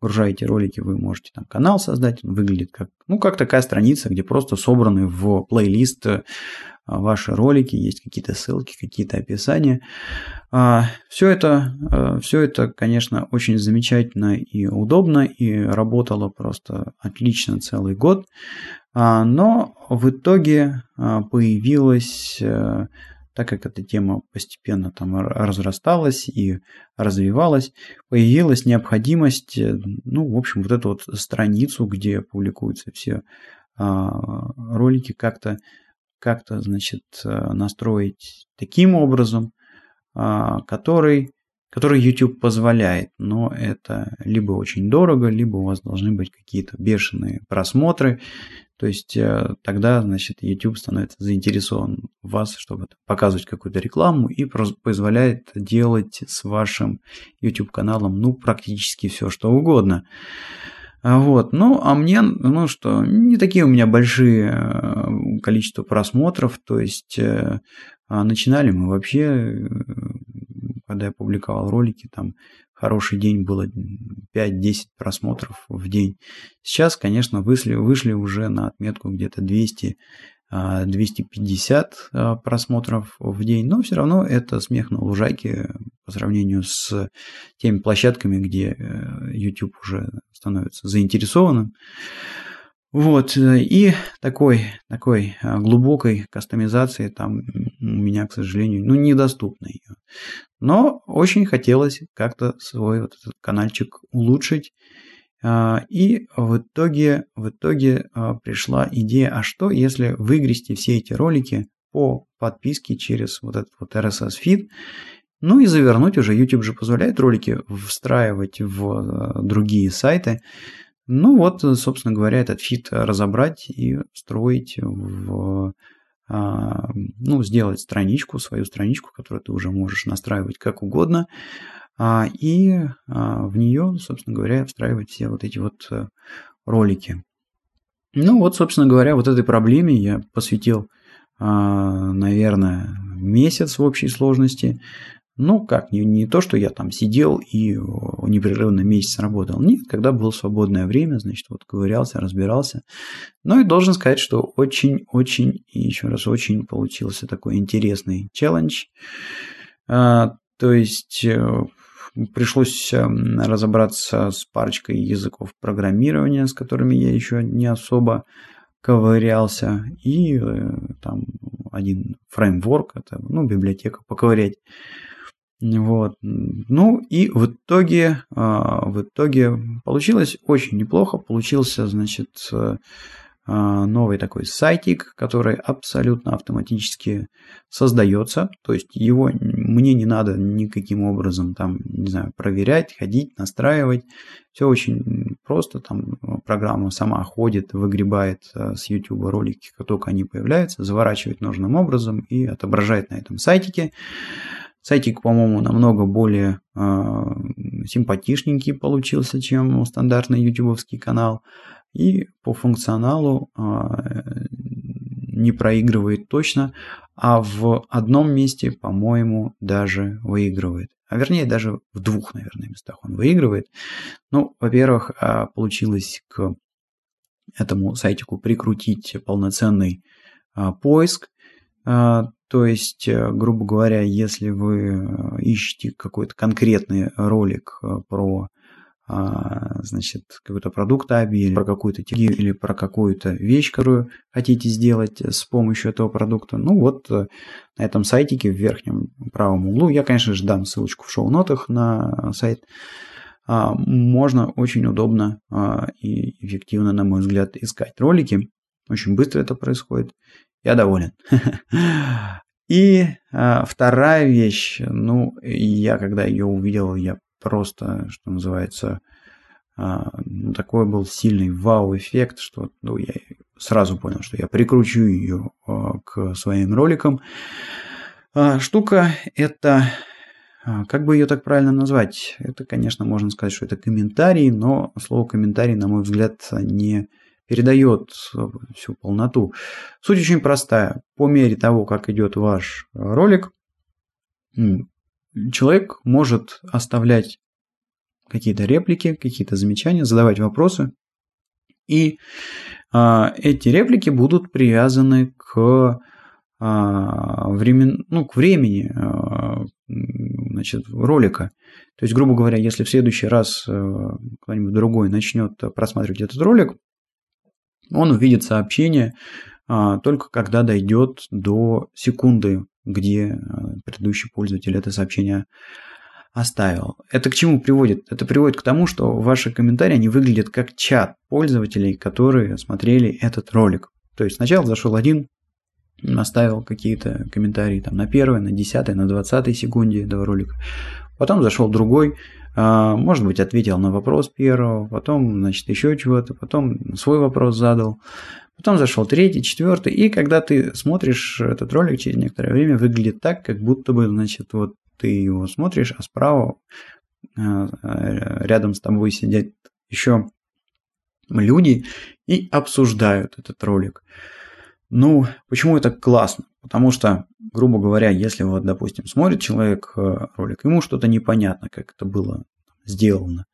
загружаете ролики, вы можете там канал создать, он выглядит как, ну, как такая страница, где просто собраны в плейлист а, ваши ролики, есть какие-то ссылки, какие-то описания. А, все это, все это, конечно, очень замечательно и удобно, и работало просто отлично целый год. Но в итоге появилась так как эта тема постепенно там разрасталась и развивалась, появилась необходимость, э, ну, в общем, вот эту вот страницу, где публикуются все а, ролики, как-то, как-то, значит, э, настроить таким образом, а, который, который YouTube позволяет, но это либо очень дорого, либо у вас должны быть какие-то бешеные просмотры, то есть э, тогда, значит, YouTube становится заинтересован в вас, чтобы показывать какую-то рекламу и позволяет делать с вашим YouTube-каналом, ну, практически все, что угодно. А вот, ну, а мне, ну что, не такие у меня большие э, количество просмотров, то есть э, а начинали мы вообще, когда я публиковал ролики, там хороший день было 5-10 просмотров в день. Сейчас, конечно, вышли, вышли уже на отметку где-то 200 250 а, а, просмотров в день, но все равно это смех на лужайке по сравнению с теми площадками, где э, YouTube уже становится заинтересованным. Вот, э, и такой, такой а, глубокой кастомизации там у меня, к сожалению, ну, недоступно ее. Но очень хотелось как-то свой вот этот каналчик улучшить. А, и в итоге, в итоге а, пришла идея, а что если выгрести все эти ролики по подписке через вот этот вот RSS feed, ну и завернуть уже, YouTube же позволяет ролики встраивать в другие сайты, ну вот, собственно говоря, этот фит разобрать и встроить в а, ну, сделать страничку, свою страничку, которую ты уже можешь настраивать как угодно, а, и а, в нее, собственно говоря, встраивать все вот эти вот э, ролики. Ну вот, собственно говоря, вот этой проблеме я посвятил, наверное, месяц в общей сложности. Ну, как, не, не то, что я там сидел и непрерывно месяц работал. Нет, когда было свободное время, значит, вот ковырялся, разбирался. Ну и должен сказать, что очень-очень, и еще раз очень получился такой интересный челлендж. А, то есть э, пришлось эм, разобраться с парочкой языков программирования, с которыми я еще не особо ковырялся, и э, там один фреймворк, это ну, библиотека поковырять. Вот. Ну и в итоге, а, в итоге получилось очень неплохо. Получился, значит, э, новый такой сайтик, который абсолютно автоматически создается, то есть его мне не надо никаким образом там, не знаю, проверять, ходить, настраивать, все очень просто, там программа сама ходит, выгребает с YouTube ролики, как только они появляются, заворачивает нужным образом и отображает на этом сайтике. Сайтик, по-моему, намного более э, симпатичненький получился, чем стандартный ютубовский канал. И по функционалу э, не проигрывает точно, а в одном месте, по-моему, даже выигрывает. А вернее, даже в двух, наверное, местах он выигрывает. Ну, во-первых, э, получилось к этому сайтику прикрутить полноценный э, поиск. Э, то есть, э, грубо говоря, если вы э, ищете какой-то конкретный ролик э, про а, значит, какой-то продукт ABI, или про какую-то технологию, или про какую-то вещь, которую хотите сделать с помощью этого продукта. Ну вот на этом сайтике в верхнем правом углу, я, конечно же, дам ссылочку в шоу-нотах на сайт, а, можно очень удобно а, и эффективно, на мой взгляд, искать ролики. Очень быстро это происходит. Я доволен. [laughs] И а, вторая вещь, ну, я когда ее увидел, я просто, что называется, а, ну, такой был сильный вау-эффект, что ну, я сразу понял, что я прикручу ее а, к своим роликам. А, штука это, а, как бы ее так правильно назвать? Это, конечно, можно сказать, что это комментарий, но слово комментарий, на мой взгляд, не передает всю полноту. Суть очень простая. По мере того, как идет ваш ролик, человек может оставлять какие-то реплики, какие-то замечания, задавать вопросы. И а, эти реплики будут привязаны к, а, времен, ну, к времени а, значит, ролика. То есть, грубо говоря, если в следующий раз а, кто-нибудь другой начнет просматривать этот ролик, он увидит сообщение а, только когда дойдет до секунды, где а, предыдущий пользователь это сообщение оставил. Это к чему приводит? Это приводит к тому, что ваши комментарии, они выглядят как чат пользователей, которые смотрели этот ролик. То есть сначала зашел один, оставил какие-то комментарии там на первой, на десятой, на двадцатой секунде этого ролика. Потом зашел другой, может быть, ответил на вопрос первого, потом, значит, еще чего-то, потом свой вопрос задал, потом зашел третий, четвертый, и когда ты смотришь этот ролик через некоторое время, выглядит так, как будто бы, значит, вот ты его смотришь, а справа а, рядом с тобой сидят еще люди и обсуждают этот ролик. Ну, почему это классно? Потому что, грубо говоря, если вот, допустим, смотрит человек э, ролик, ему что-то непонятно, как это было сделано.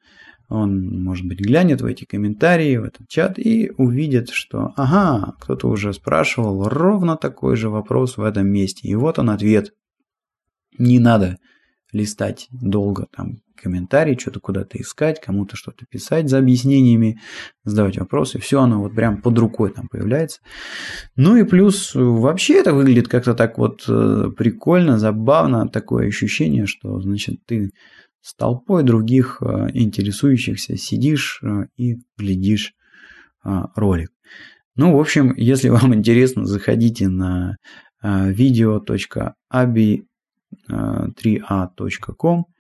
Он, может быть, глянет в эти комментарии, в этот чат и увидит, что, ага, кто-то уже спрашивал ровно такой же вопрос в этом месте. И вот он ответ. Не надо листать долго там комментарии, что-то куда-то искать, кому-то что-то писать за объяснениями, задавать вопросы. Все оно вот прям под рукой там появляется. Ну и плюс вообще это выглядит как-то так вот э, прикольно, забавно. Такое ощущение, что, значит, ты с толпой других э, интересующихся сидишь э, и глядишь ролик. Ну, в общем, если вам [laughs] интересно, заходите на video.abi 3a.com а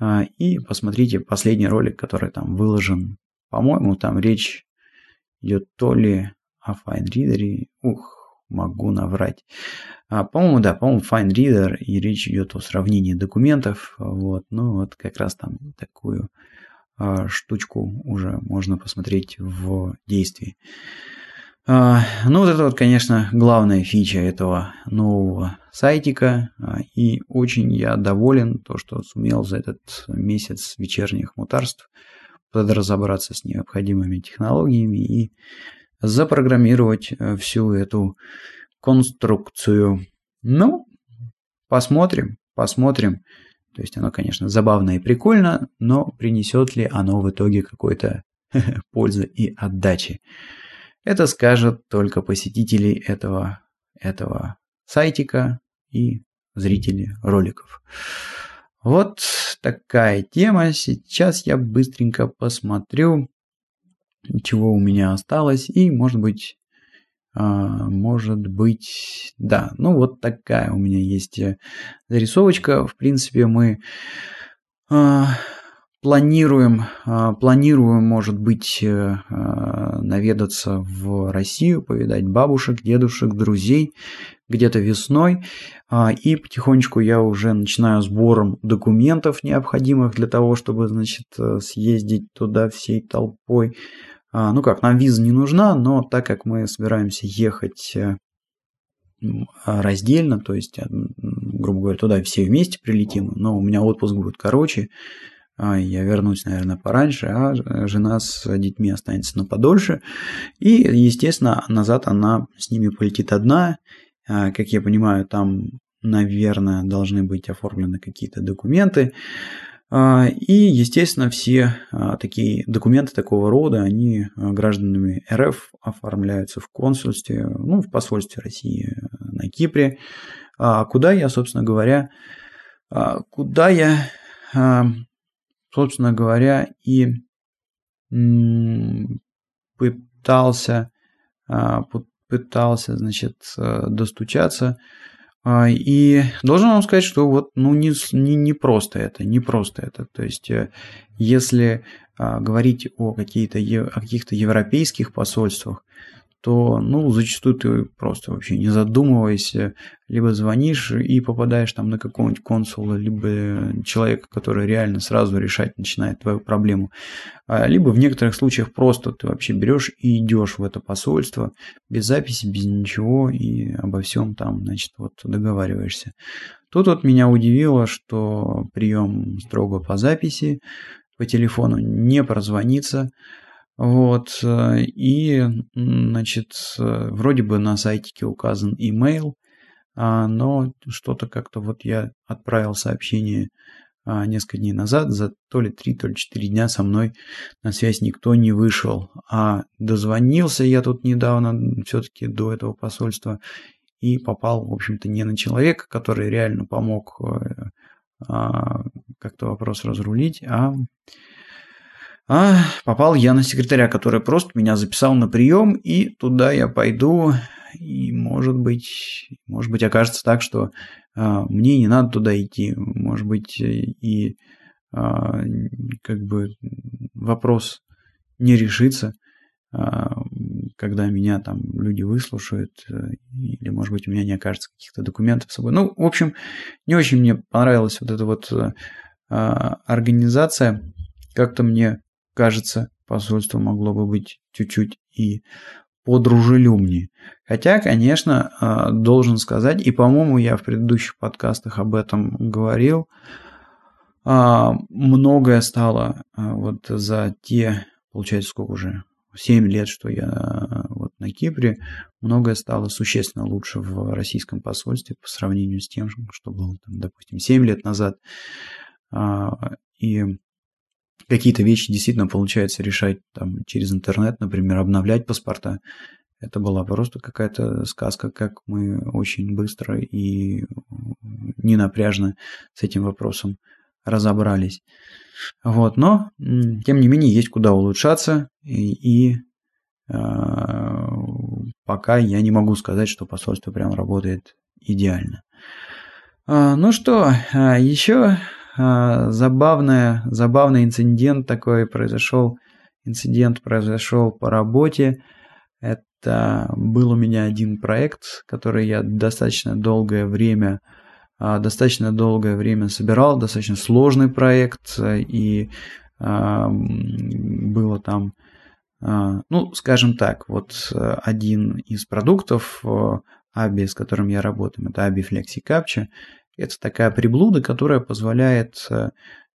а, и посмотрите последний ролик, который там выложен. По-моему, там речь идет то ли о Fine Reader, ух, могу наврать. А, по-моему, да, по-моему, Fine Reader и речь идет о сравнении документов. Вот, ну вот как раз там такую штучку уже можно посмотреть в действии. А, ну, вот это вот, конечно, главная фича этого нового сайтика. А, и очень я доволен, то, что сумел за этот месяц вечерних мутарств подразобраться с необходимыми технологиями и запрограммировать э, всю эту конструкцию. Ну, посмотрим, посмотрим. То есть оно, конечно, забавно и прикольно, но принесет ли оно в итоге какой-то [laughs] пользы и отдачи. Это скажут только посетители этого, этого сайтика и зрители роликов. Вот такая тема. Сейчас я быстренько посмотрю, чего у меня осталось. И, может быть, может быть, да, ну вот такая у меня есть зарисовочка. В принципе, мы планируем, планируем, может быть, наведаться в Россию, повидать бабушек, дедушек, друзей где-то весной. И потихонечку я уже начинаю сбором документов, необходимых для того, чтобы, значит, съездить туда всей толпой. А, ну как, нам виза не нужна, но так как мы собираемся ехать э, раздельно, то есть, э, грубо говоря, туда все вместе прилетим, но у меня отпуск будет короче, а, я вернусь, наверное, пораньше, а жена с детьми останется на подольше. И, естественно, назад она с ними полетит одна. А, как я понимаю, там, наверное, должны быть оформлены какие-то документы. А, и, естественно, все а, такие документы такого рода, они гражданами РФ оформляются в консульстве, ну, в посольстве России на Кипре, куда я, собственно говоря, куда я, собственно говоря, и пытался, пытался, значит, достучаться а, и должен вам сказать, что вот ну не, не, не просто это, не просто это. То есть, э, если а, говорить о, какие-то, о каких-то европейских посольствах, то, ну, зачастую ты просто вообще не задумываясь, либо звонишь и попадаешь там на какого-нибудь консула, либо человека, который реально сразу решать начинает твою проблему, а, либо в некоторых случаях просто ты вообще берешь и идешь в это посольство без записи, без ничего и обо всем там, значит, вот договариваешься. Тут вот меня удивило, что прием строго по записи, по телефону не прозвониться, вот, э, и, значит, э, вроде бы на сайтике указан email, а, но что-то как-то вот я отправил сообщение а, несколько дней назад, за то ли 3, то ли 4 дня со мной на связь никто не вышел. А дозвонился я тут недавно все-таки до этого посольства и попал, в общем-то, не на человека, который реально помог э, а, как-то вопрос разрулить, а а попал я на секретаря, который просто меня записал на прием, и туда я пойду, и может быть, может быть окажется так, что а, мне не надо туда идти, может быть и а, как бы вопрос не решится, а, когда меня там люди выслушают, э, или может быть у меня не окажется каких-то документов с собой. Ну, в общем, не очень мне понравилась вот эта вот а, организация, как-то мне кажется, посольство могло бы быть чуть-чуть и подружелюбнее. Хотя, конечно, а, должен сказать, и, по-моему, я в предыдущих подкастах об этом говорил, а, многое стало а, вот за те, получается, сколько уже, 7 лет, что я вот на Кипре, многое стало существенно лучше в российском посольстве по сравнению с тем, что было, там, допустим, 7 лет назад. И какие-то вещи действительно получается решать там, через интернет, например, обновлять паспорта. Это была просто какая-то сказка, как мы очень быстро и ненапряжно с этим вопросом разобрались. Вот, но, тем не менее, есть куда улучшаться, и, и э, пока я не могу сказать, что посольство прям работает идеально. А, ну что, а, еще а, забавная, забавный инцидент такой произошел. Инцидент произошел по работе. Это был у меня один проект, который я достаточно долгое время а, достаточно долгое время собирал, достаточно сложный проект, и а, было там, ну, скажем так, вот один из продуктов ABI, с которым я работаю, это ABI Flexi Capture, это такая приблуда, которая позволяет э,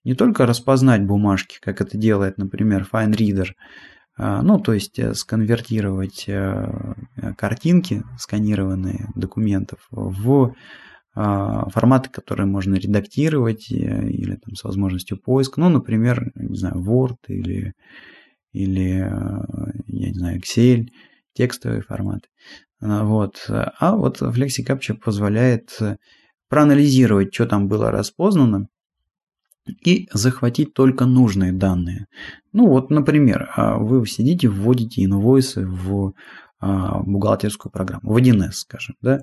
не только распознать бумажки, как это делает, например, FineReader, а, ну, то есть э, сконвертировать э, картинки, сканированные документов, в а, форматы, которые можно редактировать или там, с возможностью поиска. Ну, например, не знаю, Word или, или я не знаю, Excel, текстовые форматы. Вот. А вот FlexiCapture позволяет проанализировать, что там было распознано, и захватить только нужные данные. Ну вот, например, а, вы сидите, вводите инвойсы в а, бухгалтерскую программу, в 1С, скажем, да,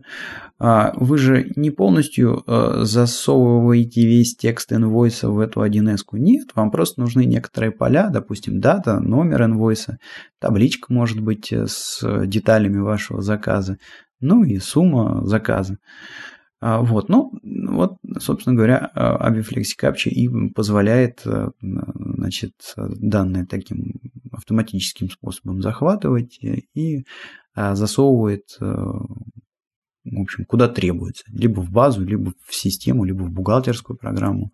а, вы же не полностью засовываете весь текст инвойса в эту 1С. Нет, вам просто нужны некоторые поля, допустим, дата, номер инвойса, табличка может быть э, с деталями вашего заказа, ну и сумма заказа. Вот, ну, вот, собственно говоря, Aviflex Captcha и позволяет, э, значит, данные таким автоматическим способом захватывать и а, засовывает, э, в общем, куда требуется. Либо в базу, либо в систему, либо в бухгалтерскую программу.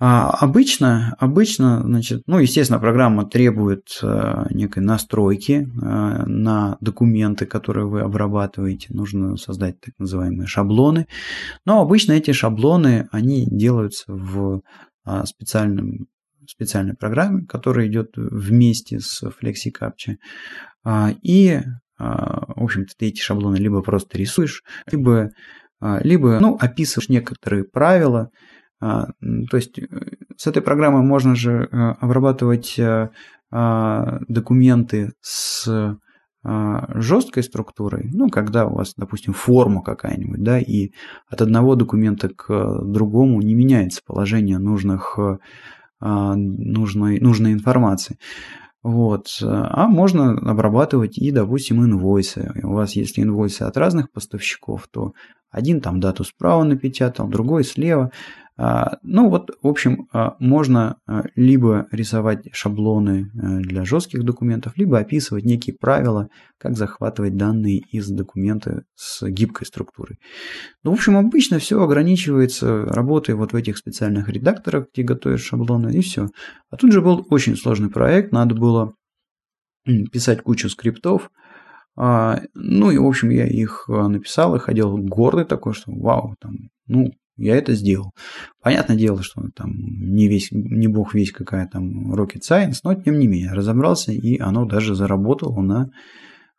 А обычно, обычно, значит, ну, естественно, программа требует э, некой настройки э, на документы, которые вы обрабатываете. Нужно создать так называемые шаблоны. Но обычно эти шаблоны, они делаются в а, специальном специальной программе, которая идет вместе с FlexiCaptcha. А, и, в общем-то, ты эти шаблоны либо просто рисуешь, либо, а, либо ну, описываешь некоторые правила. То есть э, с этой программой можно же обрабатывать э, документы с жесткой структурой, ну, когда у вас, допустим, форма какая-нибудь, да, и от одного документа к другому не меняется положение нужных а, нужной, нужной информации. Вот. А можно обрабатывать и, допустим, инвойсы. У вас, если инвойсы от разных поставщиков, то один там дату справа напечатал, другой слева. А, ну вот, в общем, а, можно а, либо рисовать шаблоны э, для жестких документов, либо описывать некие правила, как захватывать данные из документа с гибкой структурой. Ну, в общем, обычно все ограничивается работой вот в этих специальных редакторах, где готовят шаблоны, и все. А тут же был очень сложный проект, надо было писать кучу скриптов, ну и, в общем, я их написал и ходил гордый такой, что вау, там, ну, я это сделал. Понятное дело, что там не, весь, не бог весь какая там rocket science, но тем не менее разобрался, и оно даже заработало на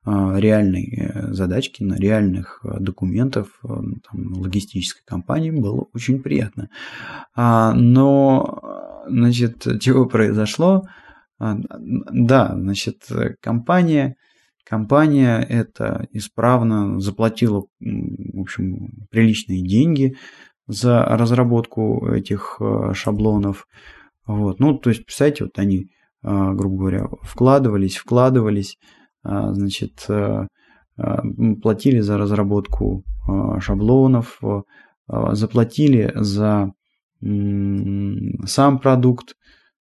а, реальной э, задачке, на реальных э, документах э, там, логистической компании было очень приятно. А, но, значит, чего произошло? А, да, значит, компания компания это исправно заплатила, в общем, приличные деньги за разработку этих э, шаблонов. Вот. Ну, то есть, представьте, вот они, э, грубо говоря, вкладывались, вкладывались, э, значит, платили за разработку шаблонов, заплатили за сам продукт,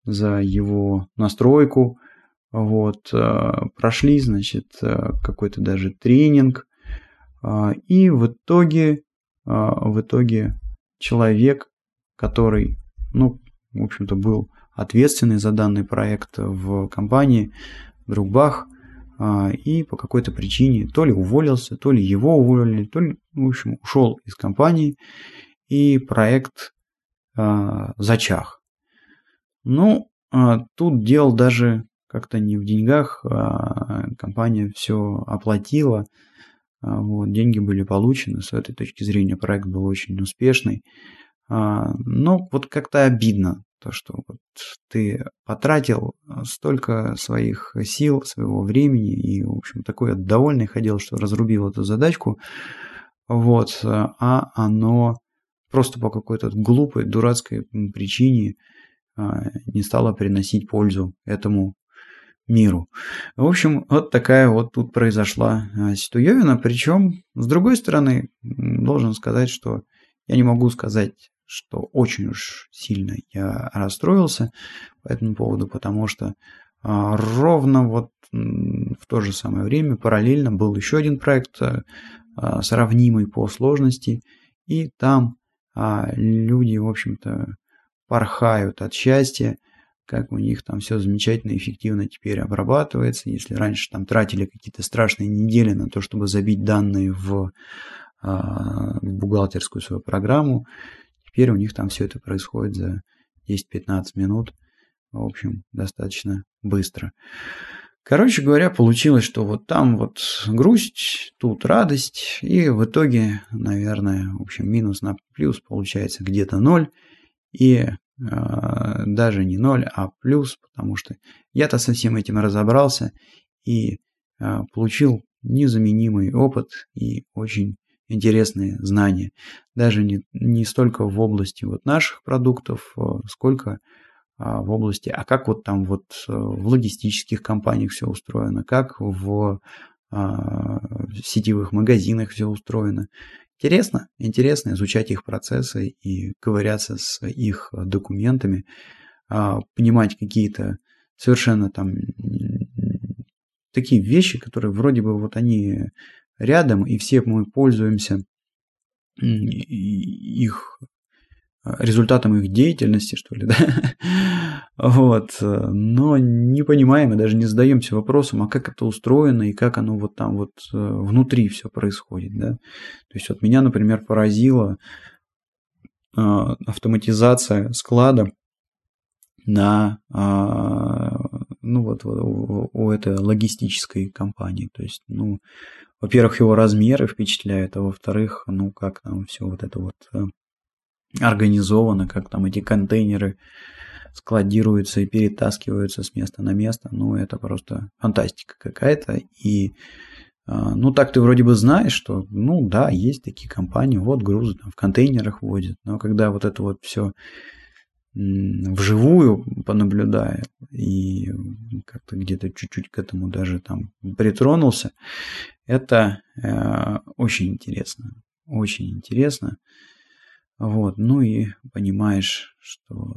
за его настройку, вот, прошли, значит, какой-то даже тренинг, и в итоге, в итоге человек, который, ну, в общем-то, был ответственный за данный проект в компании, вдруг бах, а, и по какой-то причине то ли уволился, то ли его уволили, то ли, в общем, ушел из компании, и проект а, зачах. Ну, а, тут дело даже как-то не в деньгах, компания все оплатила, а, вот, деньги были получены, с этой точки зрения проект был очень успешный. А, но вот как-то обидно, то, что вот ты потратил столько своих сил, своего времени, и, в общем, такой довольный ходил, что разрубил эту задачку, вот, а оно просто по какой-то глупой, дурацкой причине а, не стало приносить пользу этому миру. В общем, вот такая вот тут произошла а, ситуевина. Причем, с другой стороны, должен сказать, что я не могу сказать, что очень уж сильно я расстроился по этому поводу, потому что а, ровно вот в то же самое время параллельно был еще один проект, а, сравнимый по сложности, и там люди, в общем-то, порхают от счастья, как у них там все замечательно эффективно теперь обрабатывается. Если раньше там тратили какие-то страшные недели на то, чтобы забить данные в, а, в бухгалтерскую свою программу, теперь у них там все это происходит за 10-15 минут. В общем, достаточно быстро. Короче говоря, получилось, что вот там вот грусть, тут радость, и в итоге, наверное, в общем, минус на плюс получается где-то ноль. И даже не 0, а плюс, потому что я-то со всем этим разобрался и а, получил незаменимый опыт и очень интересные знания. Даже не, не столько в области вот наших продуктов, э, сколько а, в области, а как вот там вот в логистических компаниях все устроено, как в, а, в сетевых магазинах все устроено. Интересно, интересно изучать их процессы и ковыряться с их документами, а, понимать какие-то совершенно там такие вещи, которые вроде бы вот они рядом, и все мы пользуемся их результатом их деятельности, что ли, [laughs] да? Вот. Но не понимаем и даже не задаемся вопросом, а как это устроено и как оно вот там вот э, внутри все происходит, да? То есть вот меня, например, поразила а, автоматизация склада на а, ну вот у, этой логистической компании. То есть, ну, во-первых, его размеры впечатляют, а во-вторых, ну, как там все вот это вот э, организовано, как там эти контейнеры складируются и перетаскиваются с места на место. Ну, это просто фантастика какая-то. И а, ну, так ты вроде бы знаешь, что, ну, да, есть такие компании, вот грузы там в контейнерах возят. Но когда вот это вот все вживую понаблюдая и как-то где-то чуть-чуть к этому даже там притронулся, это э, очень интересно. Очень интересно. Вот, ну и понимаешь, что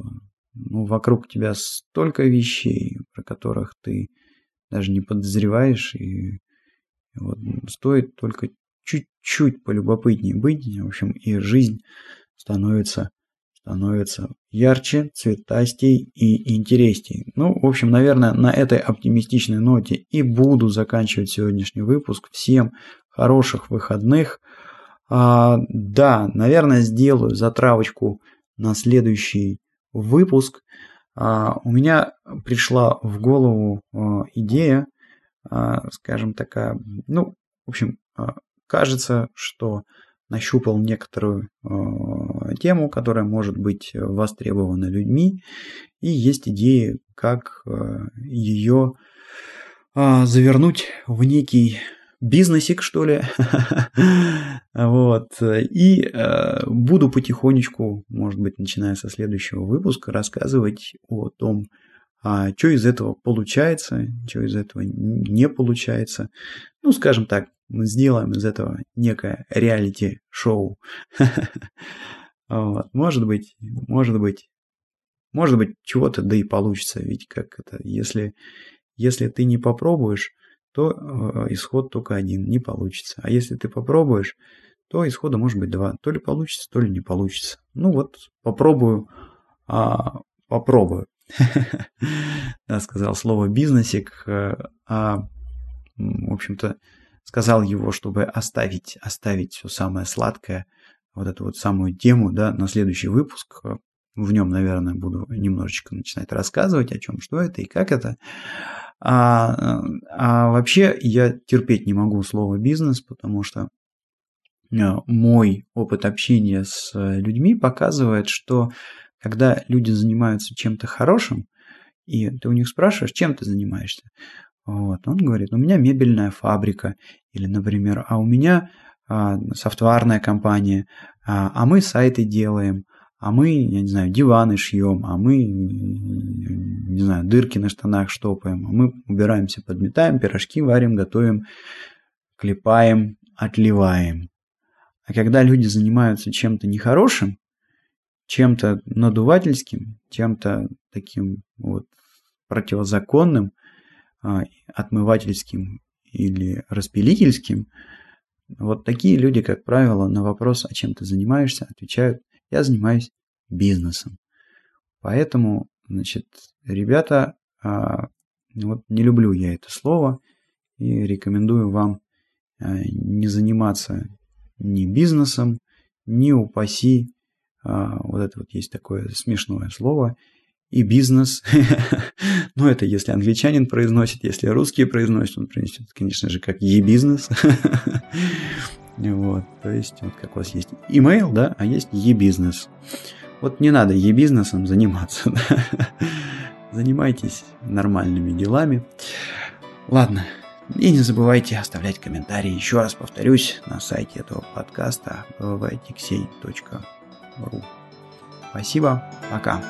ну, вокруг тебя столько вещей, про которых ты даже не подозреваешь, и вот стоит только чуть-чуть полюбопытнее быть, в общем, и жизнь становится становится ярче, цветастей и интересней. Ну, в общем, наверное, на этой оптимистичной ноте и буду заканчивать сегодняшний выпуск. Всем хороших выходных. А, да, наверное, сделаю затравочку на следующий выпуск. А, у меня пришла в голову а, идея, а, скажем такая, ну, в общем, а, кажется, что нащупал некоторую э, тему, которая может быть востребована людьми, и есть идеи, как э, ее э, завернуть в некий бизнесик, что ли. [laughs] вот. И э, буду потихонечку, может быть, начиная со следующего выпуска, рассказывать о том, а что из этого получается, что из этого не получается. Ну, скажем так, мы сделаем из этого некое реалити-шоу. [laughs] вот. Может быть, может быть, может быть, чего-то да и получится. Ведь как это, если, если ты не попробуешь, то э, исход только один, не получится. А если ты попробуешь, то исхода может быть два. То ли получится, то ли не получится. Ну вот, попробую, а, попробую. [laughs] Да, сказал слово бизнесик. Э, а, в общем-то, сказал его, чтобы оставить, оставить все самое сладкое, вот эту вот самую тему, да, на следующий выпуск. В нем, наверное, буду немножечко начинать рассказывать о чем, что это и как это. А, а вообще я терпеть не могу слово бизнес, потому что э, мой опыт общения с людьми показывает, что когда люди занимаются чем-то хорошим, и ты у них спрашиваешь, чем ты занимаешься, вот, он говорит, у меня мебельная фабрика, или, например, а у меня а, софтварная компания, а, а мы сайты делаем, а мы, я не знаю, диваны шьем, а мы, не знаю, дырки на штанах штопаем, а мы убираемся, подметаем, пирожки варим, готовим, клепаем, отливаем. А когда люди занимаются чем-то нехорошим, чем-то надувательским, чем-то таким вот противозаконным, а, отмывательским или распилительским, вот такие люди, как правило, на вопрос, а чем ты занимаешься, отвечают, я занимаюсь бизнесом. Поэтому, значит, ребята, а, вот не люблю я это слово и рекомендую вам а, не заниматься ни бизнесом, ни упаси, вот это вот есть такое смешное слово, и бизнес. [laughs] ну, это если англичанин произносит, если русские произносят, он произносит, конечно же, как e-бизнес. [laughs] вот, то есть, вот как у вас есть email, да, а есть e-бизнес. Вот не надо e-бизнесом заниматься. [laughs] Занимайтесь нормальными делами. Ладно, И не забывайте оставлять комментарии. Еще раз повторюсь, на сайте этого подкаста www.tixey.ru Спасибо, пока.